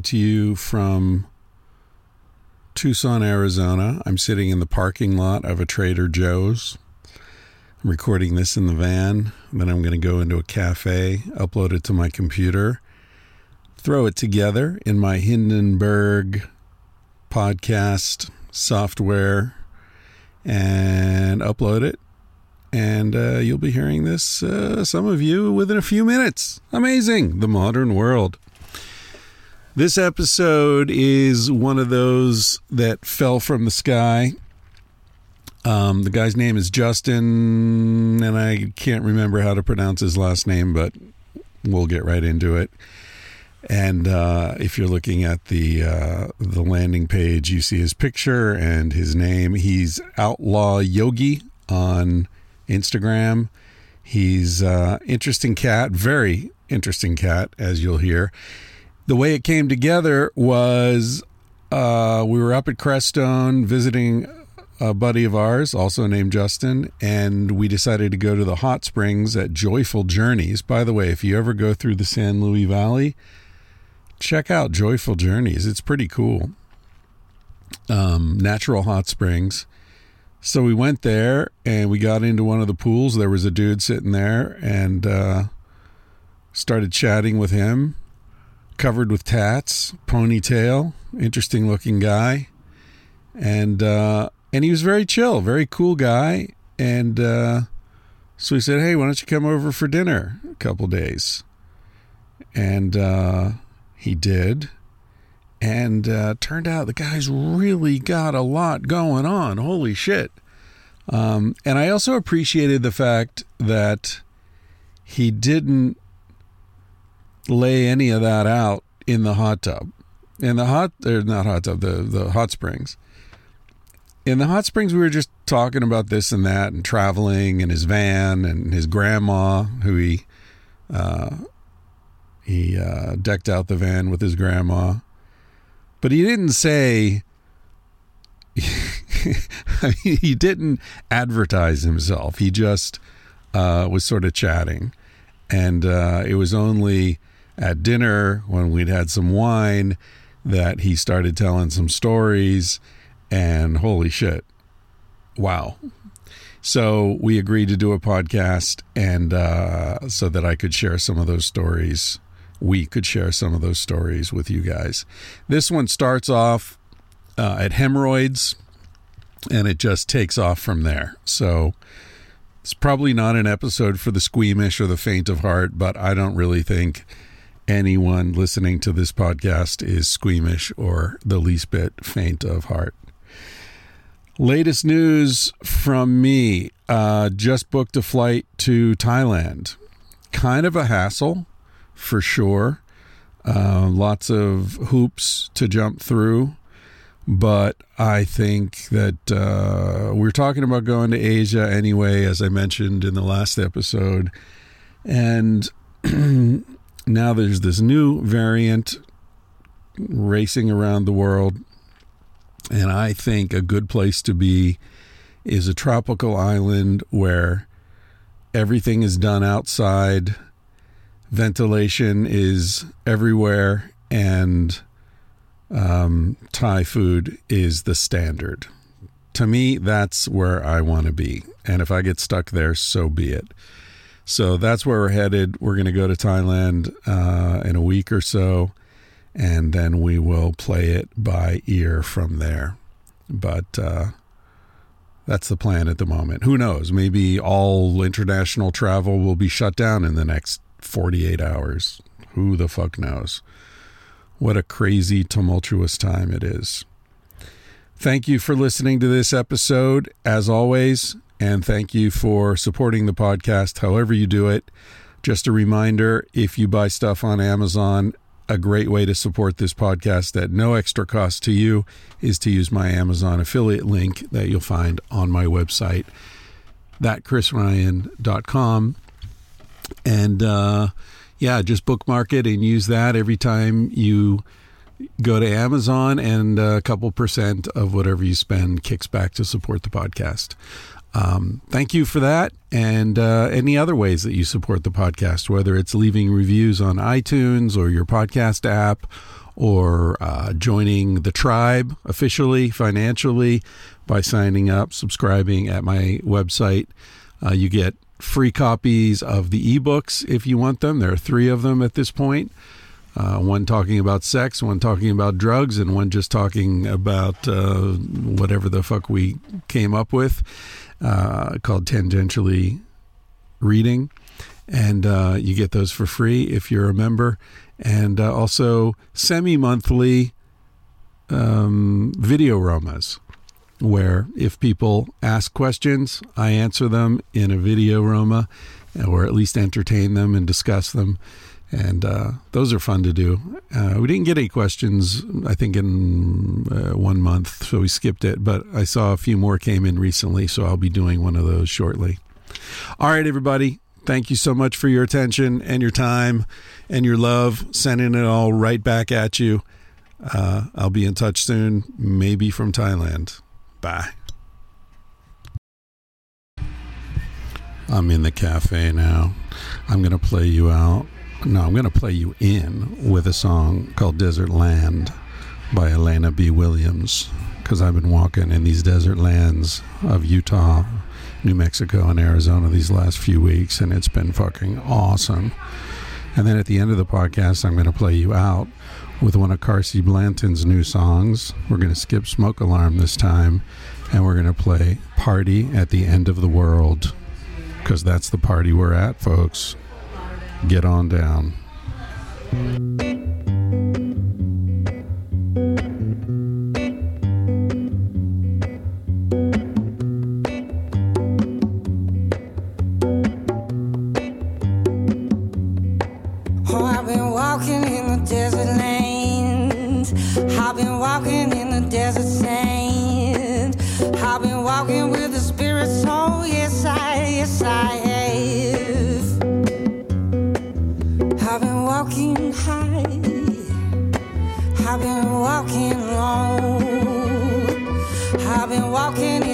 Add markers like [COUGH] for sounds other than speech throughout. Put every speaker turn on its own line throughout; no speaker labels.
Coming to you from Tucson, Arizona. I'm sitting in the parking lot of a Trader Joe's. I'm recording this in the van. Then I'm going to go into a cafe, upload it to my computer, throw it together in my Hindenburg podcast software, and upload it. And uh, you'll be hearing this, uh, some of you, within a few minutes. Amazing. The modern world. This episode is one of those that fell from the sky. Um, the guy's name is Justin, and I can't remember how to pronounce his last name, but we'll get right into it. And uh, if you're looking at the uh, the landing page, you see his picture and his name. He's Outlaw Yogi on Instagram. He's uh, interesting cat, very interesting cat, as you'll hear the way it came together was uh, we were up at Crestone visiting a buddy of ours, also named Justin, and we decided to go to the hot springs at Joyful Journeys. By the way, if you ever go through the San Luis Valley, check out Joyful Journeys. It's pretty cool. Um, natural hot springs. So we went there and we got into one of the pools. There was a dude sitting there and uh, started chatting with him covered with tats, ponytail, interesting looking guy, and uh, and he was very chill, very cool guy, and uh, so we said, hey, why don't you come over for dinner a couple days, and uh, he did, and uh, turned out the guy's really got a lot going on. Holy shit! Um, and I also appreciated the fact that he didn't lay any of that out in the hot tub. In the hot, or not hot tub, the, the hot springs. In the hot springs, we were just talking about this and that and traveling and his van and his grandma, who he, uh, he uh, decked out the van with his grandma. But he didn't say, [LAUGHS] he didn't advertise himself. He just uh, was sort of chatting. And uh, it was only at dinner when we'd had some wine that he started telling some stories and holy shit wow. So we agreed to do a podcast and uh, so that i could share some of those stories we could share some of those stories with you guys. This one starts off uh, at hemorrhoids and it just takes off from there. So it's probably not an episode for the squeamish or the faint of heart but i don't really think anyone listening to this podcast is squeamish or the least bit faint of heart. Latest news from me uh, just booked a flight to Thailand. Kind of a hassle, for sure. Uh, lots of hoops to jump through. But I think that uh, we're talking about going to Asia anyway, as I mentioned in the last episode. And [CLEARS THROAT] now there's this new variant racing around the world. And I think a good place to be is a tropical island where everything is done outside, ventilation is everywhere, and um, Thai food is the standard. To me, that's where I want to be. And if I get stuck there, so be it. So that's where we're headed. We're going to go to Thailand uh, in a week or so, and then we will play it by ear from there. But uh, that's the plan at the moment. Who knows? Maybe all international travel will be shut down in the next 48 hours. Who the fuck knows? What a crazy, tumultuous time it is. Thank you for listening to this episode. As always, and thank you for supporting the podcast, however you do it. Just a reminder if you buy stuff on Amazon, a great way to support this podcast at no extra cost to you is to use my Amazon affiliate link that you'll find on my website, thatchrisryan.com. And uh, yeah, just bookmark it and use that every time you go to Amazon, and a couple percent of whatever you spend kicks back to support the podcast. Um, thank you for that, and uh, any other ways that you support the podcast, whether it's leaving reviews on iTunes or your podcast app, or uh, joining the tribe officially financially by signing up, subscribing at my website. Uh, you get free copies of the ebooks if you want them. There are three of them at this point. Uh, one talking about sex, one talking about drugs, and one just talking about uh, whatever the fuck we came up with, uh, called Tangentially Reading. And uh, you get those for free if you're a member. And uh, also semi monthly um, video romas, where if people ask questions, I answer them in a video roma, or at least entertain them and discuss them and uh, those are fun to do. Uh, we didn't get any questions, I think, in uh, one month, so we skipped it. But I saw a few more came in recently, so I'll be doing one of those shortly. All right, everybody. Thank you so much for your attention and your time and your love. Sending it all right back at you. Uh, I'll be in touch soon, maybe from Thailand. Bye. I'm in the cafe now. I'm going to play you out. No, I'm going to play you in with a song called Desert Land by Elena B. Williams because I've been walking in these desert lands of Utah, New Mexico, and Arizona these last few weeks, and it's been fucking awesome. And then at the end of the podcast, I'm going to play you out with one of Carsie Blanton's new songs. We're going to skip Smoke Alarm this time, and we're going to play Party at the End of the World because that's the party we're at, folks get on down.
Oh, I've been walking in the desert lanes. I've been walking in the desert sand. I've been walking with the spirit soul. Oh, yes, I, yes, I have. Walking high. I've been walking low. I've been walking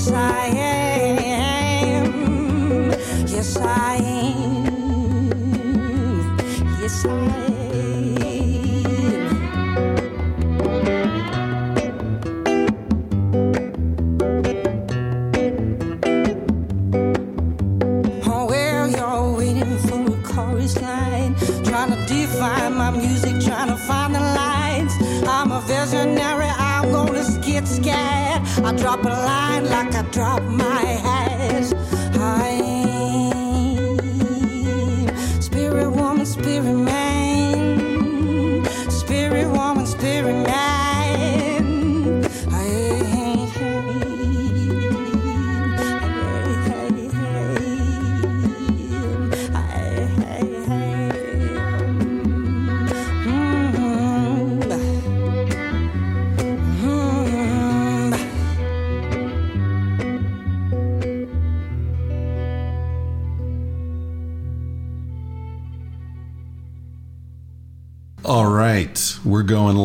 yes, I am. Yes, I am.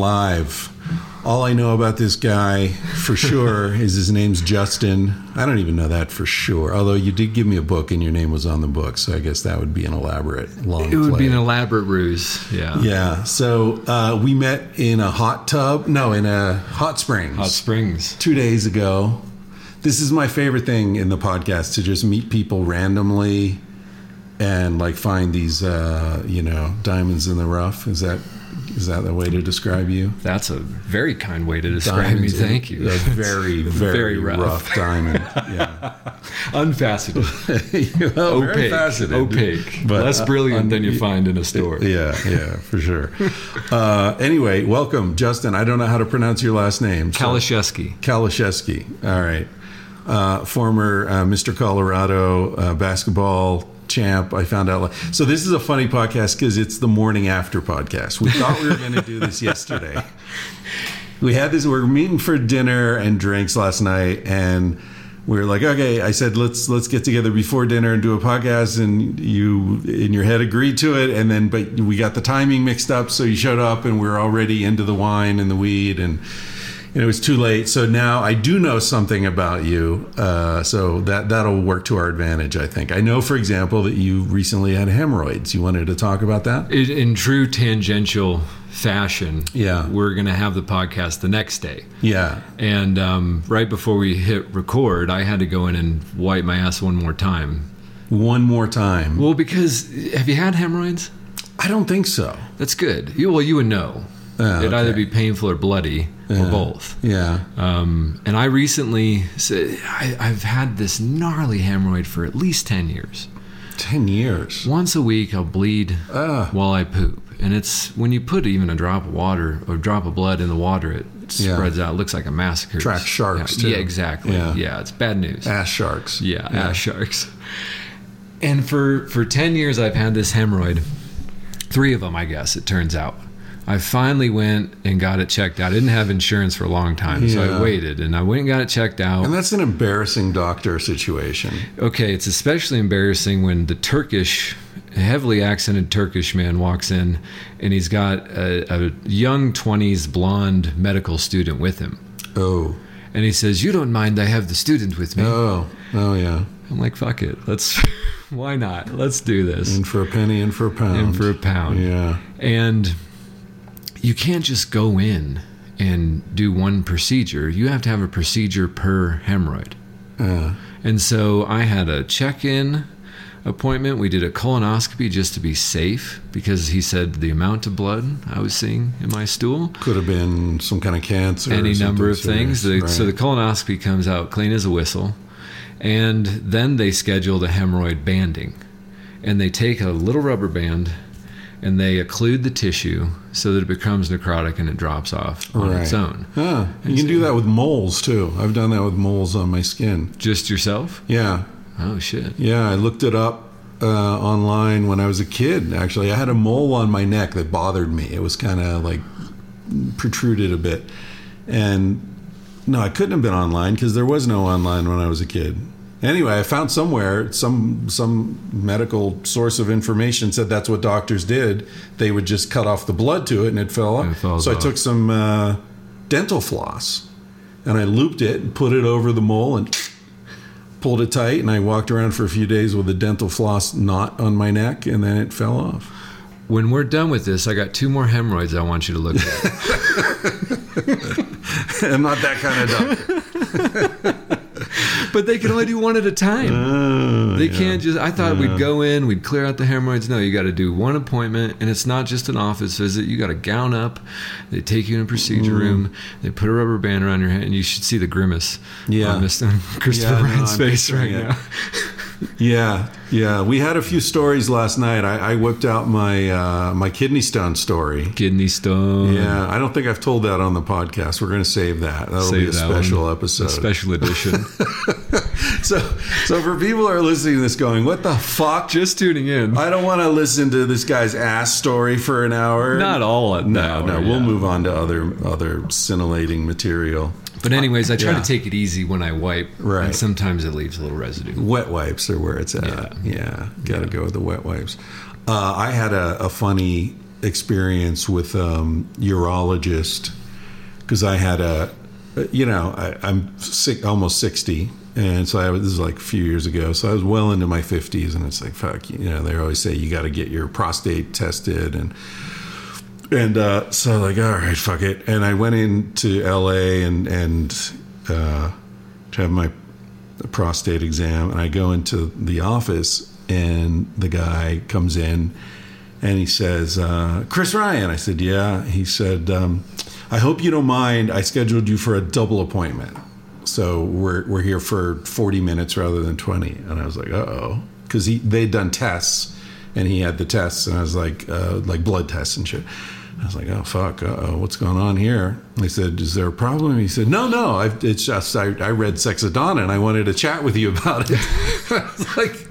We're live. All I know about this guy for sure [LAUGHS] is his name's Justin. I don't even know that for sure. Although you did give me a book and your name was on the book, so I guess that would be an elaborate long.
It would
play.
be an elaborate ruse. Yeah.
Yeah. So uh, we met in a hot tub. No, in a hot springs.
Hot Springs.
two days ago. This is my favorite thing in the podcast to just meet people randomly and like find these uh, you know diamonds in the rough. Is that is that the way to describe you?
That's a very kind way to describe
Diamonds
me.
in-
Thank you.
A very [LAUGHS] very,
Very
rough.
rough.
diamond. Yeah. [LAUGHS]
Unfaceted, [LAUGHS]
Well, very
opaque,
faceted.
opaque,
But,
less
uh,
brilliant
un-
than you find in a store.
Yeah, yeah, for sure. uh, anyway, welcome, Justin. I don't know how to pronounce your last name. so-
Kalashevsky.
Kalashevsky. All right. Uh, former uh, Mr. Colorado uh, basketball champ. I found out. So this is a funny podcast because it's the morning after podcast. We thought we were going to do this [LAUGHS] yesterday. We had this. We were meeting for dinner and drinks last night, and we were like, okay. I said, let's let's get together before dinner and do a podcast. And you, in your head, agreed to it. And then, but we got the timing mixed up. So you showed up, and we are already into the wine and the weed, and and it was too late. So now I do know something about you. Uh, so that that'll work to our advantage, I think. I know, for example, that you recently had hemorrhoids. You wanted to talk about that?
In, in true tangential fashion,
Yeah.
we're going to have the podcast the next day.
Yeah.
And um, right before we hit record, I had to go in and wipe my ass one more time.
One more time.
Well, because have you had hemorrhoids?
I don't think so.
That's good. You, well, you would know.
Oh,
It'd either be painful or bloody, or both.
Yeah.
Um, and I recently, I, I've had this gnarly hemorrhoid for at least 10 years.
Ten years.
Once a week, I'll bleed
Ah.
while I poop. And it's when you put even a drop of water or a drop of blood in the water, it
Yeah.
spreads out. It looks like a massacre.
Attracts sharks,
yeah,
too.
Yeah, exactly.
Yeah.
Yeah. it's bad news.
Ass sharks.
Yeah, ass sharks. And for for ten years, I've had this hemorrhoid. Three of them, I guess. It turns out. I finally went and got it checked out. I didn't have insurance for a long time, so I waited and I went and got it checked out.
And that's an embarrassing doctor situation.
Okay, it's especially embarrassing when the Turkish, heavily accented Turkish man walks in and he's got a, a young 20s blonde medical student with him.
Oh.
And he says, You don't mind, I have the student with me.
Oh. Oh yeah.
I'm like, Fuck it. Let's, [LAUGHS] why not? Let's do this.
In for a penny, in for a pound.
In for a pound.
Yeah.
And you can't just go in and do one procedure. You have to have a procedure per hemorrhoid.
Uh,
And so I had a check in appointment. We did a colonoscopy just to be safe because he said the amount of blood I was seeing in my stool,
could have been some kind of cancer. or
any number of things. The, So the colonoscopy comes out clean as a whistle. And then they scheduled a hemorrhoid banding. And they take a little rubber band and they occlude the tissue so that it becomes necrotic and it drops off on its
Right.
own.
Ah, you can do that with moles too. I've done that with moles on my skin.
Just yourself?
Yeah,
Oh, shit.
yeah. I looked it up uh, online when I was a kid. Actually, I had a mole on my neck that bothered me. It was kind of like protruded a bit, and no, I couldn't have been online because there was no online when I was a kid. Anyway, I found somewhere some some medical source of information said that's what doctors did. They would just cut off the blood to it and it fell
it
off.
falls
So I took some uh, dental floss and I looped it and put it over the mole and pulled it tight. And I walked around for a few days with a dental floss knot on my neck, and then it fell off.
When we're done with this, I got two more hemorrhoids I want you to look at. [LAUGHS]
I'm not that kind of doctor. [LAUGHS]
but they can only do one at a time. [LAUGHS]
Oh,
they can't just. I thought we'd go in, we'd clear out the hemorrhoids. No, you got to do one appointment, and it's not just an office visit. You got to gown up. They take you in a procedure
Mm.
room. They put a rubber band around your hand, and you should see the grimace
Yeah.
on Mr. [LAUGHS] Christopher
Yeah,
Ryan's
I'm
face right now. [LAUGHS]
Yeah, yeah. We had a few stories last night. I, I whipped out my uh, my kidney stone story.
Kidney stone.
Yeah, I don't think I've told that on the podcast. We're going to save that. That'll
Save
be a
that
special
one.
episode.
A special edition. [LAUGHS]
so, so for people who are listening to this, going, "What the fuck?"
just tuning in.
I don't want to listen to this guy's ass story for an hour.
Not all at
No,
that
no.
hour,
We'll move on to other other scintillating material.
But anyways, I try
Yeah.
to take it easy when I wipe.
Right.
And sometimes it leaves a little residue.
Wet wipes are where it's at. Yeah, yeah. got to go with the wet wipes. Uh, I had a, a funny experience with um, urologist because I had a, you know, I, I'm sick, almost sixty, and so I was, this is like a few years ago. So I was well into my fifties, and it's like fuck, you know, they always say you got to get your prostate tested and. And uh, so, like, all right, fuck it. And I went into L.A. and and uh, to have my prostate exam, and I go into the office, and the guy comes in and he says, uh, Chris Ryan. I said, Yeah. He said, um, I hope you don't mind. I scheduled you for a double appointment. So we're, we're here for 40 minutes rather than 20. And I was like, Uh oh. Because they'd done tests and he had the tests. And I was like, uh, like blood tests and shit. I was like, oh fuck, uh-oh, what's going on here? I said, is there a problem? He said, no, no, I've, it's just I, I read Sex at Dawn and I wanted to chat with you [LAUGHS] about it. I was like,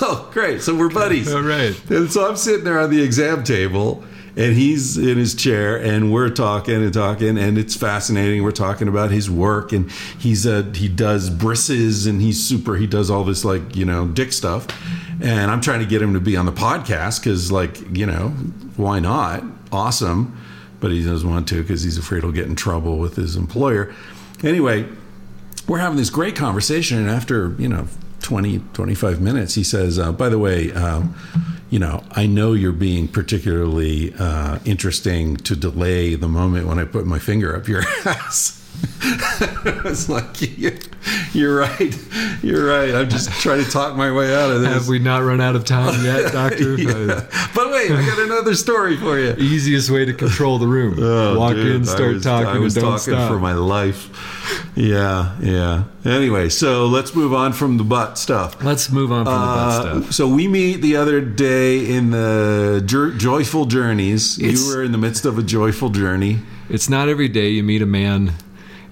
oh great, so we're buddies.
All right.
And so I'm sitting there on the exam table and he's in his chair and we're talking and talking and it's fascinating. We're talking about his work and he's a he does brisses and he's super he does all this like you know dick stuff. And i'm trying to get him to be on the podcast because like you know why not? Awesome. But he doesn't want to because he's afraid he'll get in trouble with his employer. Anyway we're having this great conversation and after you know 20 25 minutes he says uh, by the way um, you know i know you're being particularly uh, interesting to delay the moment when i put my finger up your [LAUGHS] ass [LAUGHS] it's like you're right you're right i'm just trying to talk my way out of this
Have we not run out of time yet, [LAUGHS] Doctor?
Yeah. but wait i got another story for you
Easiest way to control the room. [LAUGHS]
Oh,
Walk
dude,
in, start
was-
talking,
I was
and don't
talking
stop.
for my life. Yeah, yeah. Anyway, so let's move on from the butt stuff.
Let's move on from the
Uh,
butt stuff.
so we meet the other day in the jour- joyful journeys.
It's-
you were in the midst of a joyful journey,
It's not every day you meet a man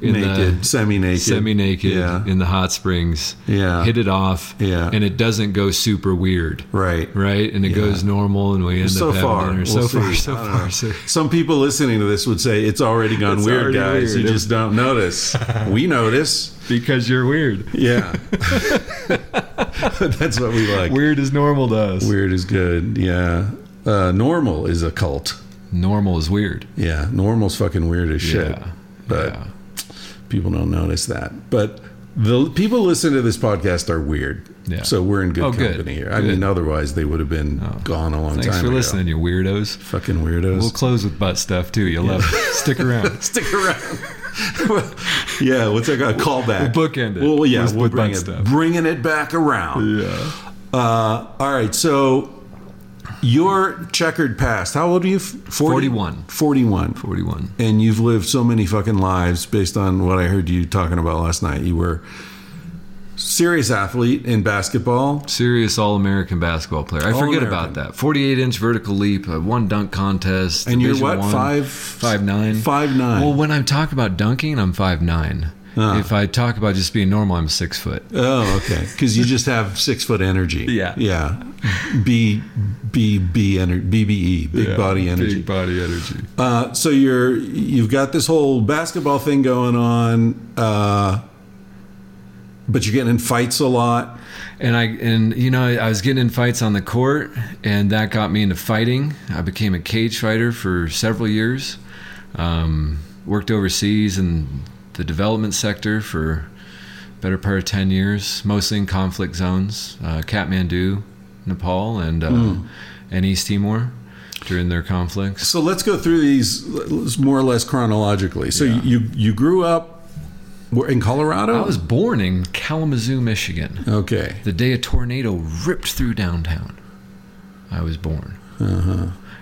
naked,
the
semi-naked,
semi-naked
Yeah,
in the hot springs.
Yeah.
hit it off.
Yeah.
and it doesn't go super weird.
right.
Right, and it
Yeah.
goes normal, and we end
So
up
far,
dinner.
we'll
so far, so
I don't
far,
Some people listening to this would say it's already gone
It's
weird,
already
guys.
weird.
You just don't notice. [LAUGHS] we notice.
because you're weird.
Yeah, [LAUGHS] that's what we like.
Weird is normal to us.
Weird is good. Yeah. Uh, normal is a cult.
Normal is weird.
Yeah. Normal's fucking weird as shit.
Yeah,
But
yeah.
People don't notice that. But the people listening to this podcast are weird.
Yeah.
So we're in good
Oh, good.
company here. I
Good.
mean, otherwise they would have been gone a long
Thanks
time Thanks
for
ago.
listening, you weirdos.
Fucking weirdos.
We'll close with butt stuff too. You'll love it. Stick around. [LAUGHS]
Stick around. [LAUGHS] yeah, what's that? A callback.
We'll bookend it
Well, yeah,
with-
we'll
with
bring it,
stuff.
bringing it back around.
Yeah.
Uh, all right, so your checkered past. How old are you? 40?
41.
41.
41.
And you've lived so many fucking lives based on what I heard you talking about last night. You were serious athlete in basketball.
Serious All American basketball player. I forget
All-American.
about that. 48 inch vertical leap, uh, one dunk contest.
And you're what?
One,
Five?
Five nine.
Five nine.
Well, when I talk about dunking, I'm five nine.
Ah.
If I talk about just being normal, I'm six foot.
Oh, okay. Because you just have six foot energy. [LAUGHS]
Yeah.
Yeah. B B B ener- BBE, big
Yeah,
body energy.
Big body energy.
Uh, so you're you've got this whole basketball thing going on, uh, but you're getting in fights a lot.
And I and you know I was getting in fights on the court, and that got me into fighting. I became a cage fighter for several years. Um, worked overseas in the development sector for better part of ten years, mostly in conflict zones, uh, Kathmandu, Nepal, and uh, and East Timor during their conflicts.
So let's go through these more or less chronologically. So
Yeah.
you you grew up were in Colorado.
I was born in Kalamazoo, Michigan.
okay.
The day a tornado ripped through downtown, I was born.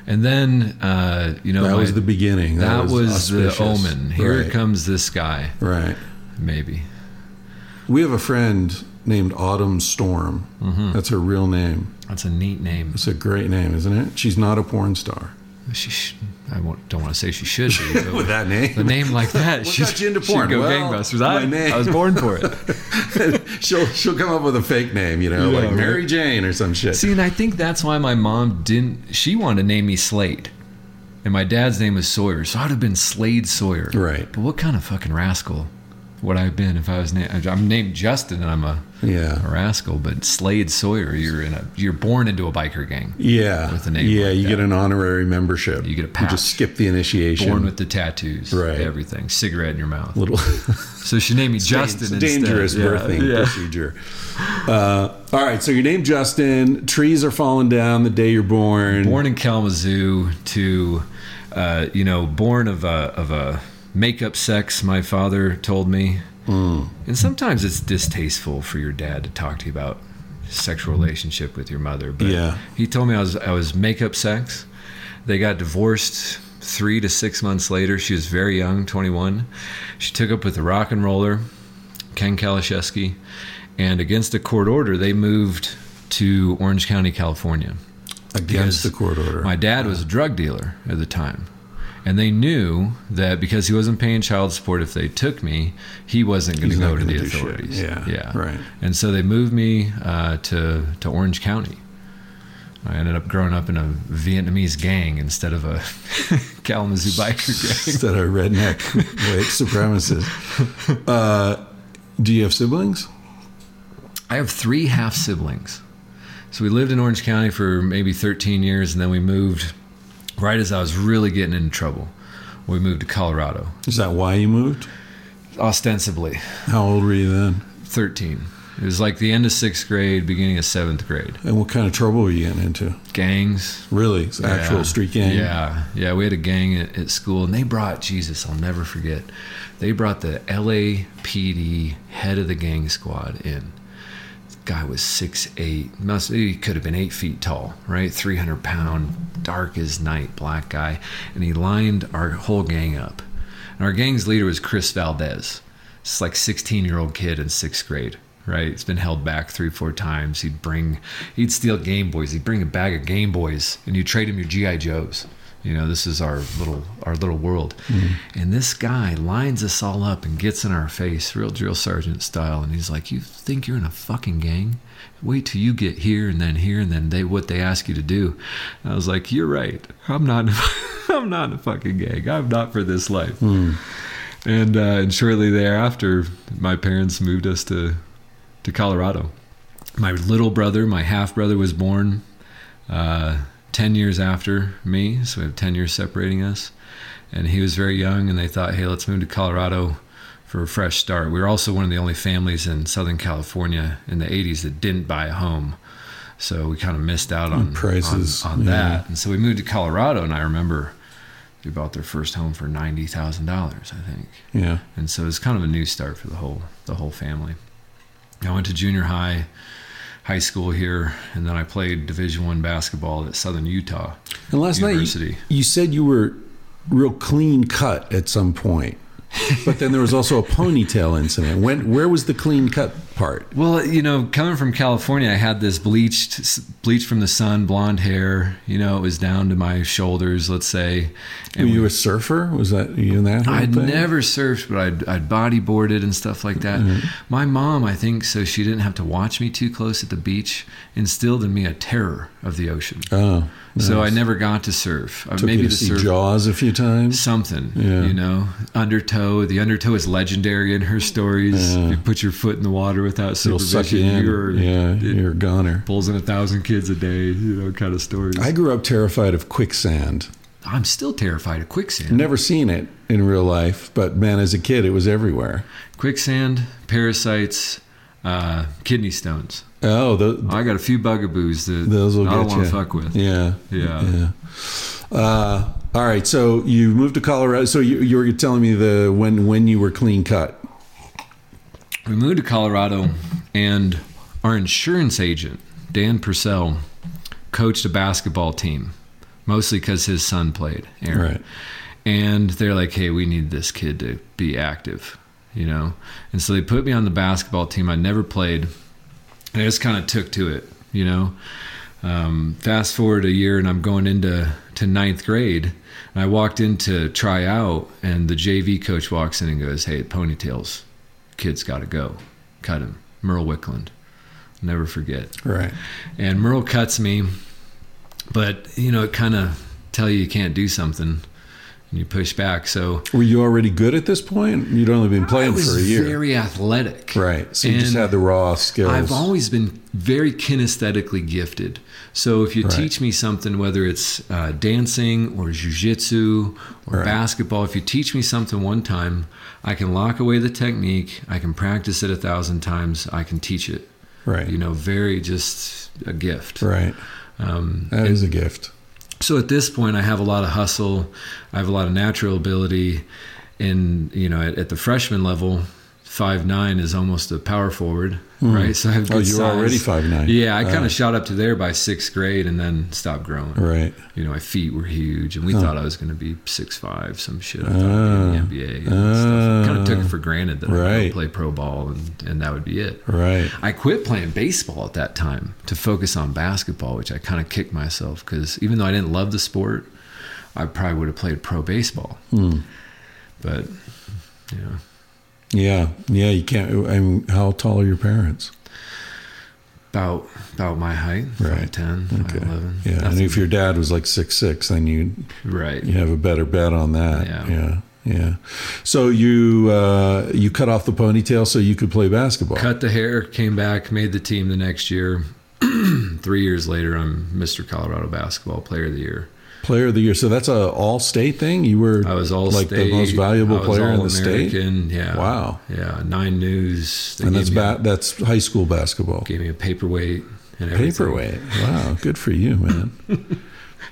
And then, uh, you know.
That
my-
was the beginning.
that, was, the
auspicious.
omen. Here
right.
comes this guy,
Right.
maybe.
We have a friend named Autumn Storm.
Mm-hmm.
That's her real name.
That's a neat name.
It's a great name, isn't it? She's not a porn star.
She I won't, don't want to say she should be. but [LAUGHS]
With that name.
The name like that. She
got you into
she'd
porn?
go
Well,
gangbusters.
my
I,
name.
I was born for it. [LAUGHS]
she'll she'll come up with a fake name, you know,
Yeah,
like Mary
right.
Jane or some shit.
See, and I think that's why my mom didn't. She wanted to name me Slade. And my dad's name was Sawyer, so I'd have been Slade Sawyer.
Right.
But what kind of fucking rascal would I have been if I was named? I'm named Justin, and I'm a, a
yeah.
rascal. But Slade Sawyer, you're in a, you're born into a biker gang,
Yeah.
With a name
yeah,
like
you
that.
get an honorary membership.
You get a
You just skip the initiation.
born with the tattoos,
Right.
Everything, cigarette in your mouth.
little [LAUGHS]
So she named me Justin.
It's a
instead.
dangerous
Yeah,
birthing
yeah.
procedure. Uh, all right, so your name Justin. Trees are falling down the day you're born.
born in Kalamazoo to, uh, you know, born of a of a makeup sex. My father told me,
Hmm.
and sometimes it's distasteful for your dad to talk to you about sexual relationship with your mother. But
Yeah.
he told me I was I was makeup sex. They got divorced three to six months later. She was very young, 21. She took up with a rock and roller, Ken Kalashewski, and against a court order, they moved to Orange County, California.
Against the court order.
My dad was a drug dealer at the time. And they knew that because he wasn't paying child support, if they took me, he wasn't going to go to the
do shit.
authorities.
Yeah,
yeah,
right.
And so they moved me uh, to to Orange County. I ended up growing up in a Vietnamese gang instead of a [LAUGHS] Kalamazoo biker gang. [LAUGHS]
Instead of redneck [LAUGHS] white supremacists. Uh, do you have siblings?
I have three half siblings. So we lived in Orange County for maybe 13 years, and then we moved right as I was really getting into trouble. We moved to Colorado,
Is that why you moved?
ostensibly
How old were you then?
13. It was like the end of sixth grade, beginning of seventh grade.
And what kind of trouble were you getting into?
Gangs.
Really? It's actual
Yeah.
street gang?
Yeah, yeah. We had a gang at, at school, and they brought Jesus. I'll never forget. They brought the LAPD head of the gang squad in. Guy was six eight. Must he could have been eight feet tall, right? Three hundred pound, dark as night, black guy, and he lined our whole gang up. And our gang's leader was Chris Valdez. It's like sixteen year old kid in sixth grade right? It's been held back three, four times. He'd bring, he'd steal Game Boys. He'd bring a bag of Game Boys, and you trade him your GI Joes. You know, this is our little our little world. And this guy lines us all up and gets in our face, real drill sergeant style. And he's like, "You think you're in a fucking gang? Wait till you get here, and then here, and then they what they ask you to do." And I was like, "You're right. I'm not. [LAUGHS] I'm not in a fucking gang. I'm not for this life." And uh, and shortly thereafter, my parents moved us to to Colorado. My little brother, my half brother, was born uh, 10 years after me. So we have 10 years separating us. And he was very young, and they thought, hey, let's move to Colorado for a fresh start. We were also one of the only families in Southern California in the 80s that didn't buy a home. So we kind of missed out on
prices,
on, on
yeah.
that. And so we moved to Colorado, and I remember they bought their first home for $90,000, I think
Yeah.
and so it's kind of a new start for the whole the whole family. I went to junior high, high school here, and then I played Division One basketball at Southern Utah.
And last night,
University.
you, you said you were real clean cut at some point, but then there was also a ponytail incident. When, where was the clean cut part?
Well, you know, coming from California, I had this bleached, bleached from the sun, blonde hair. You know, it was down to my shoulders, let's say.
Were you a surfer? Was that you in that?
I'd
thing?
never surfed, but I'd, I'd bodyboarded and stuff like that.
Mm-hmm.
My mom, I think, so she didn't have to watch me too close at the beach, instilled in me a terror of the ocean.
Oh,
So I never got to surf. Uh,
Took
Maybe the
to see
surf
Jaws a few times.
something,
Yeah.
you know, undertow. The undertow is legendary in her stories.
Yeah.
You put your foot in the water without
suck you in.
you're
yeah, you're a goner.
pulls in a thousand kids a day, you know, kind of stories.
I grew up terrified of quicksand.
I'm still terrified of quicksand.
Never seen it in real life, but man, as a kid, it was everywhere.
Quicksand, parasites, uh, kidney stones.
Oh, the,
I got a few bugaboos that
those will
I don't want to fuck with.
Yeah,
Yeah.
yeah. Uh, all right, so you moved to Colorado. So you, you were telling me the when when you were clean cut.
We moved to Colorado, and our insurance agent, Dan Purcell, coached a basketball team, mostly because his son played, Aaron.
Right.
And they're like, hey, we need this kid to be active, you know? And so they put me on the basketball team. I never played. And I just kind of took to it, you know? Um, fast forward a year, and I'm going into to ninth grade. And I walked in to try out, and the JV coach walks in and goes, hey, ponytails, kid's got to go. Cut him. Merle Wickland. Never forget
Right.
and Merle cuts me, but you know it kind of tell you you can't do something, you push back. So
Were you already good at this point? You'd only been playing for a year.
very athletic,
right. So you just had the raw skills.
I've always been very kinesthetically gifted. So if you
Right.
teach me something, whether it's uh, dancing or jujitsu or
Right.
basketball, if you teach me something one time, I can lock away the technique. I can practice it a thousand times. I can teach it.
right.
You know, very just a gift.
right.
Um,
That is a gift.
So at this point i have a lot of hustle. I have a lot of natural ability and you know at, at the freshman level five nine is almost a power forward, right? So I have Good
Oh,
good
you were already
five
nine.
Yeah, I kind
Uh.
of shot up to there by sixth grade and then stopped growing.
Right.
You know, my feet were huge, and we thought I was going to be six five, some shit. I thought
Ah.
I'd be in the NBA and stuff. Kind of took
Ah.
it for granted that I would play pro ball, and, and that would be it.
Right.
I quit playing baseball at that time to focus on basketball, which I kind of kicked myself because even though I didn't love the sport, I probably would have played pro baseball.
Hmm.
But yeah,
Yeah. Yeah. You can't. I mean, how tall are your parents?
about about my height,
Right.
five ten, five eleven.
Yeah. And if your dad was like six six, then you
right,
you have a better bet on that.
Yeah.
Yeah. Yeah. So you uh, you cut off the ponytail so you could play basketball.
cut the hair, came back, made the team the next year. [CLEARS THROAT] Three years later, I'm Mr. Colorado Basketball Player of the Year.
Player of the year. So that's a all state thing. You were
I was all
like
state,
the most valuable player in the state.
Yeah.
Wow.
Yeah. Nine News. They
And that's
me a-
that's high school basketball.
Gave me a paperweight and everything.
Paperweight. Wow, good for you, man. [LAUGHS]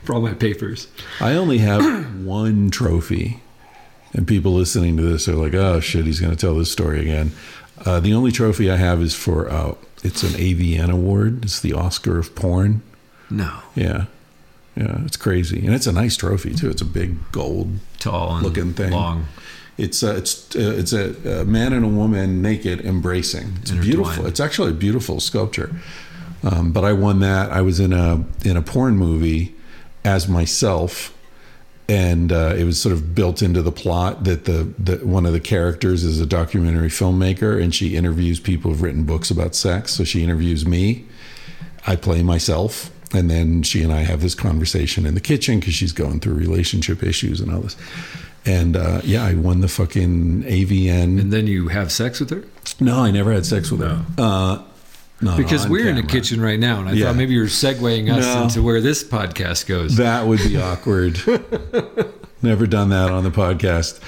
for all my papers.
I only have [COUGHS] one trophy, and people listening to this are like, "Oh shit, he's going to tell this story again." Uh, the only trophy I have is for uh, it's an AVN award. It's the Oscar of porn.
No.
Yeah, yeah, it's crazy, and it's a nice trophy too. It's a big gold.
Tall and
Looking thing.
long.
It's uh, it's uh, it's a, a man and a woman naked embracing. It's beautiful. It's actually a beautiful sculpture. Um, but I won that. I was in a in a porn movie as myself, and uh, it was sort of built into the plot that the, the one of the characters is a documentary filmmaker, and she interviews people who've written books about sex. So she interviews me. I play myself, and then she and I have this conversation in the kitchen because she's going through relationship issues and all this. And uh, yeah, I won the fucking AVN.
And then you have sex with her?
No, I never had sex with her. Uh, no,
Because we're in the kitchen right now, and I
Yeah.
thought maybe you're segueing us
No.
into where this podcast goes.
That would be awkward. [LAUGHS] Never done that on the podcast.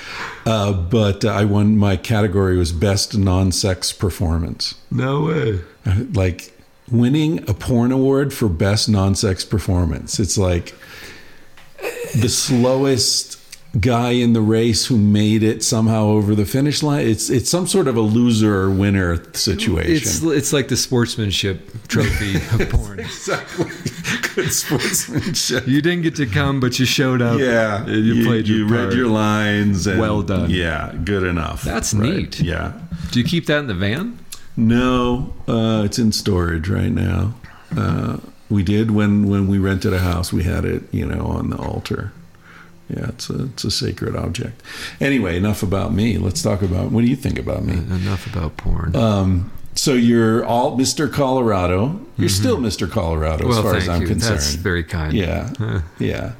Uh, but uh, I won. My category was best non-sex performance.
no way.
Like winning a porn award for best non-sex performance. It's like the slowest guy in the race who made it somehow over the finish line. It's it's some sort of a loser or winner situation.
It's it's like the sportsmanship trophy of [LAUGHS] porn.
exactly [LAUGHS] good sportsmanship.
You didn't get to come, but you showed up.
Yeah,
and you, played your
you
part.
read your lines. And,
Well done.
Yeah, good enough.
That's
Right.
neat.
Yeah.
Do you keep that in the van?
No, uh, it's in storage right now. Uh, we did when when we rented a house. We had it, you know, on the altar. Yeah, it's a it's a sacred object. Anyway, enough about me. Let's talk about what do you think about me?
Enough about porn.
Um, so you're all Mr. Colorado. You're still Mr. Colorado as
Mm-hmm. well,
far
thank
as I'm
you.
concerned.
That's very kind.
yeah, yeah.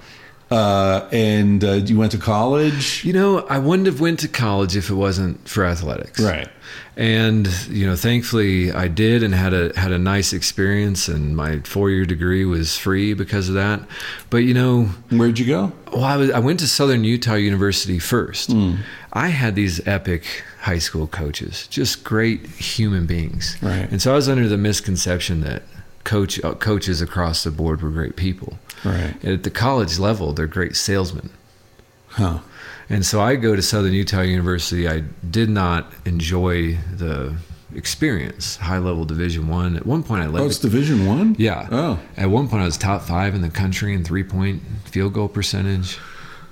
Uh, and uh, you went to college,
You know, I wouldn't have went to college if it wasn't for athletics.
right?
And you know, thankfully I did and had a had a nice experience and my 4-year degree was free because of that. But you know,
Where'd you go?
well, I, was, I went to Southern Utah University first.
Hmm.
I had these epic high school coaches, just great human beings.
Right.
And so I was under the misconception that coach uh, coaches across the board were great people.
Right.
And at the college level, they're great salesmen.
Huh.
And so I go to Southern Utah University. I did not enjoy the experience, high level Division One. At one point, I led.
Oh, it's
the-
Division One.
yeah.
Oh.
At one point, I was top five in the country in three point field goal percentage.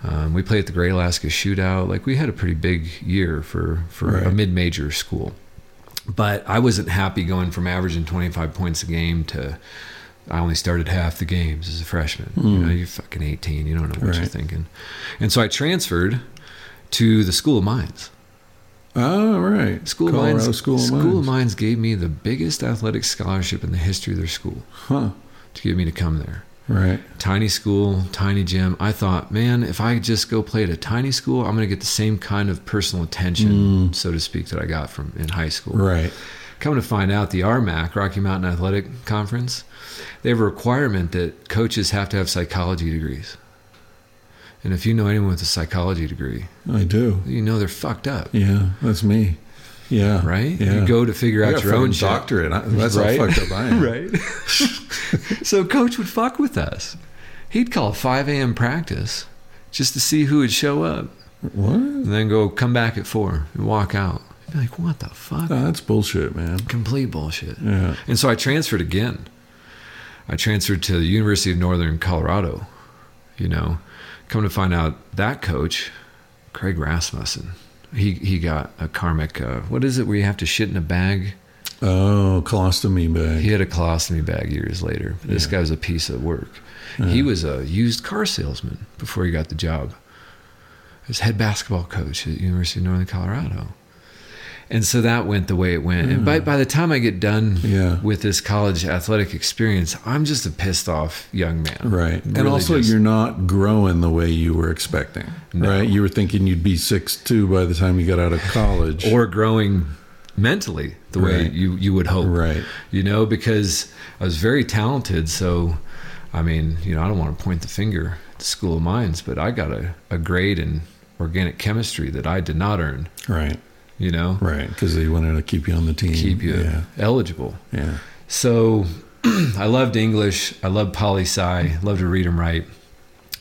Um, we played at the Great Alaska Shootout. Like we had a pretty big year for for a mid major school. But I wasn't happy going from averaging 25 points a game to I only started half the games as a freshman. You hmm. know, you're fucking 18. You don't know what you're thinking. And so I transferred to the School of Mines.
Oh, right.
School of Mines.
School of
School
Mines.
of Mines gave me the biggest athletic scholarship in the history of their school
Huh.
to get me to come there.
Right.
Tiny school, tiny gym. I thought, man, if I just go play at a tiny school, I'm going to get the same kind of personal attention, mm. so to speak, that I got from in high school.
Right.
Come to find out, the RMAC, Rocky Mountain Athletic Conference, they have a requirement that coaches have to have psychology degrees. And if you know anyone with a psychology degree,
I do.
you know they're fucked up,
Yeah, that's me. Yeah.
right?
Yeah.
You go to figure out your own shit.
doctorate. I- That's
Right?
how fucked up I am. [LAUGHS]
right? [LAUGHS] so coach would fuck with us. He'd call 5 a.m. practice just to see who would show up,
What?
and then go come back at four and walk out. Be like, what the fuck?
Oh, that's bullshit, man.
Complete bullshit.
Yeah.
And so I transferred again. I transferred to the University of Northern Colorado. You know, come to find out that coach, Craig Rasmuson, he he got a karmic. Uh, what is it where you have to shit in a bag?
Oh, colostomy bag.
He had a colostomy bag years later. This guy was a piece of work. He was a used car salesman before he got the job. As head basketball coach at the University of Northern Colorado. And so that went the way it went. And by, hmm. by the time I get done
Yeah.
with this college athletic experience, I'm just a pissed off young man.
Right. and
Really
also,
just-
you're not growing the way you were expecting.
No.
Right. You were thinking you'd be six two by the time you got out of college.
or growing mentally the way
Right.
you, you would hope.
Right.
You know, because I was very talented. So, I mean, you know, I don't want to point the finger at the School of Mines, but I got a, a grade in organic chemistry that I did not earn,
right.
You know,
Right. Because they wanted to keep you on the team.
keep you
Yeah.
eligible.
Yeah.
So [CLEARS THROAT] I loved English. I loved poli sci, loved to read and write.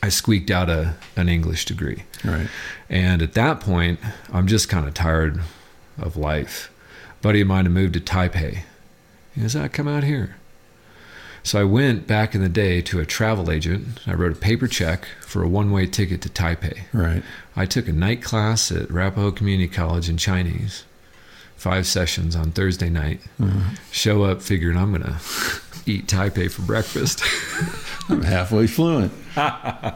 I squeaked out a, an English degree.
Right.
And at that point, I'm just kind of tired of life. A buddy of mine had moved to Taipei. He goes, I come out here. So I went back in the day to a travel agent. I wrote a paper check for a one way ticket to Taipei.
Right.
I took a night class at Arapahoe Community College in Chinese, five sessions on Thursday night. Mm-hmm. Show up figuring I'm going to eat Taipei for breakfast. [LAUGHS]
I'm halfway fluent. [LAUGHS]
I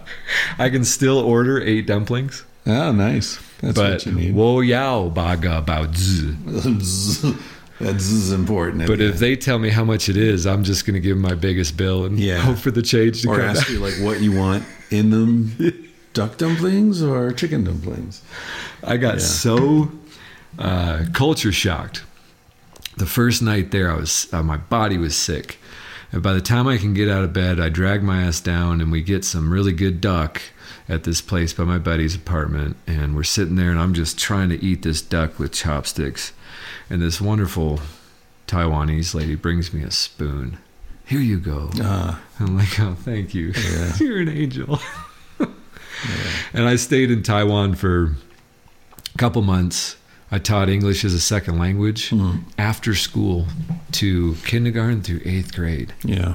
can still order eight dumplings,
Oh, nice. That's
but
what you need.
wo yao ba ga bao zi. [LAUGHS]
That's is important.
But if they tell me how much it is, I'm just going to give them my biggest bill and
Yeah.
hope for the change to
or
come
ask
back.
you like what you want in them [LAUGHS] duck dumplings or chicken dumplings
I got
Yeah.
so uh, culture shocked. The first night there, I was uh, my body was sick, and by the time I can get out of bed, I drag my ass down, and we get some really good duck at this place by my buddy's apartment, and we're sitting there, and I'm just trying to eat this duck with chopsticks, and this wonderful Taiwanese lady brings me a spoon. Here you go.
ah
I'm like, oh, thank you.
Yeah. [LAUGHS]
You're an angel. [LAUGHS] And I stayed in Taiwan for a couple months. I taught English as a second language
Hmm.
after school to kindergarten through eighth grade.
yeah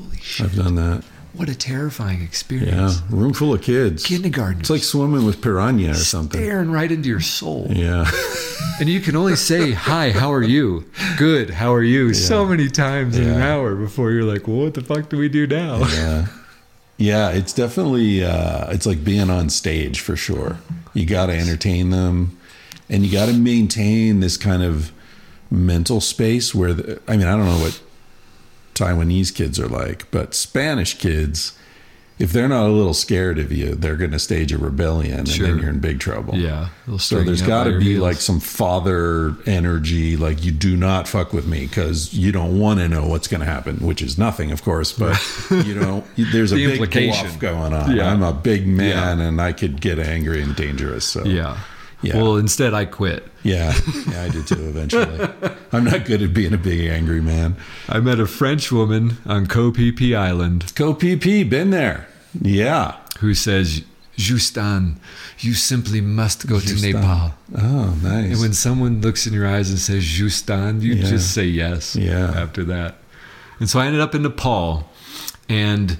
Holy shit.
i've done that
What a terrifying experience.
yeah room full of kids
Kindergarten.
it's like swimming with piranha or something
staring right into your soul.
yeah [LAUGHS]
And you can only say, Hi, how are you? Good, how are you? So many times in an hour before you're like, well, What the fuck do we do now?
yeah yeah it's definitely uh it's like being on stage for sure you got to entertain them and you got to maintain this kind of mental space where the, i mean i don't know what taiwanese kids are like but spanish kids if they're not a little scared of you they're going to stage a rebellion and
Sure.
then you're in big trouble
Yeah.
so there's got to be
heels.
like some father energy, like you do not fuck with me because you don't want to know what's going to happen, which is nothing, of course. But [LAUGHS] you know, there's a big bluff going on.
Yeah.
I'm a big man,
Yeah.
and I could get angry and dangerous. So
Yeah.
Yeah.
Well, instead, I quit.
yeah, yeah, I did too. Eventually, [LAUGHS] I'm not good at being a big angry man.
I met a French woman on Phi Island
Ko Phi Phi, been there. Yeah.
who says, Justin, you simply must go to Nepal.
Oh, nice.
And when someone looks in your eyes and says, Justin, you
Yeah.
just say yes
Yeah.
after that. And so I ended up in Nepal. And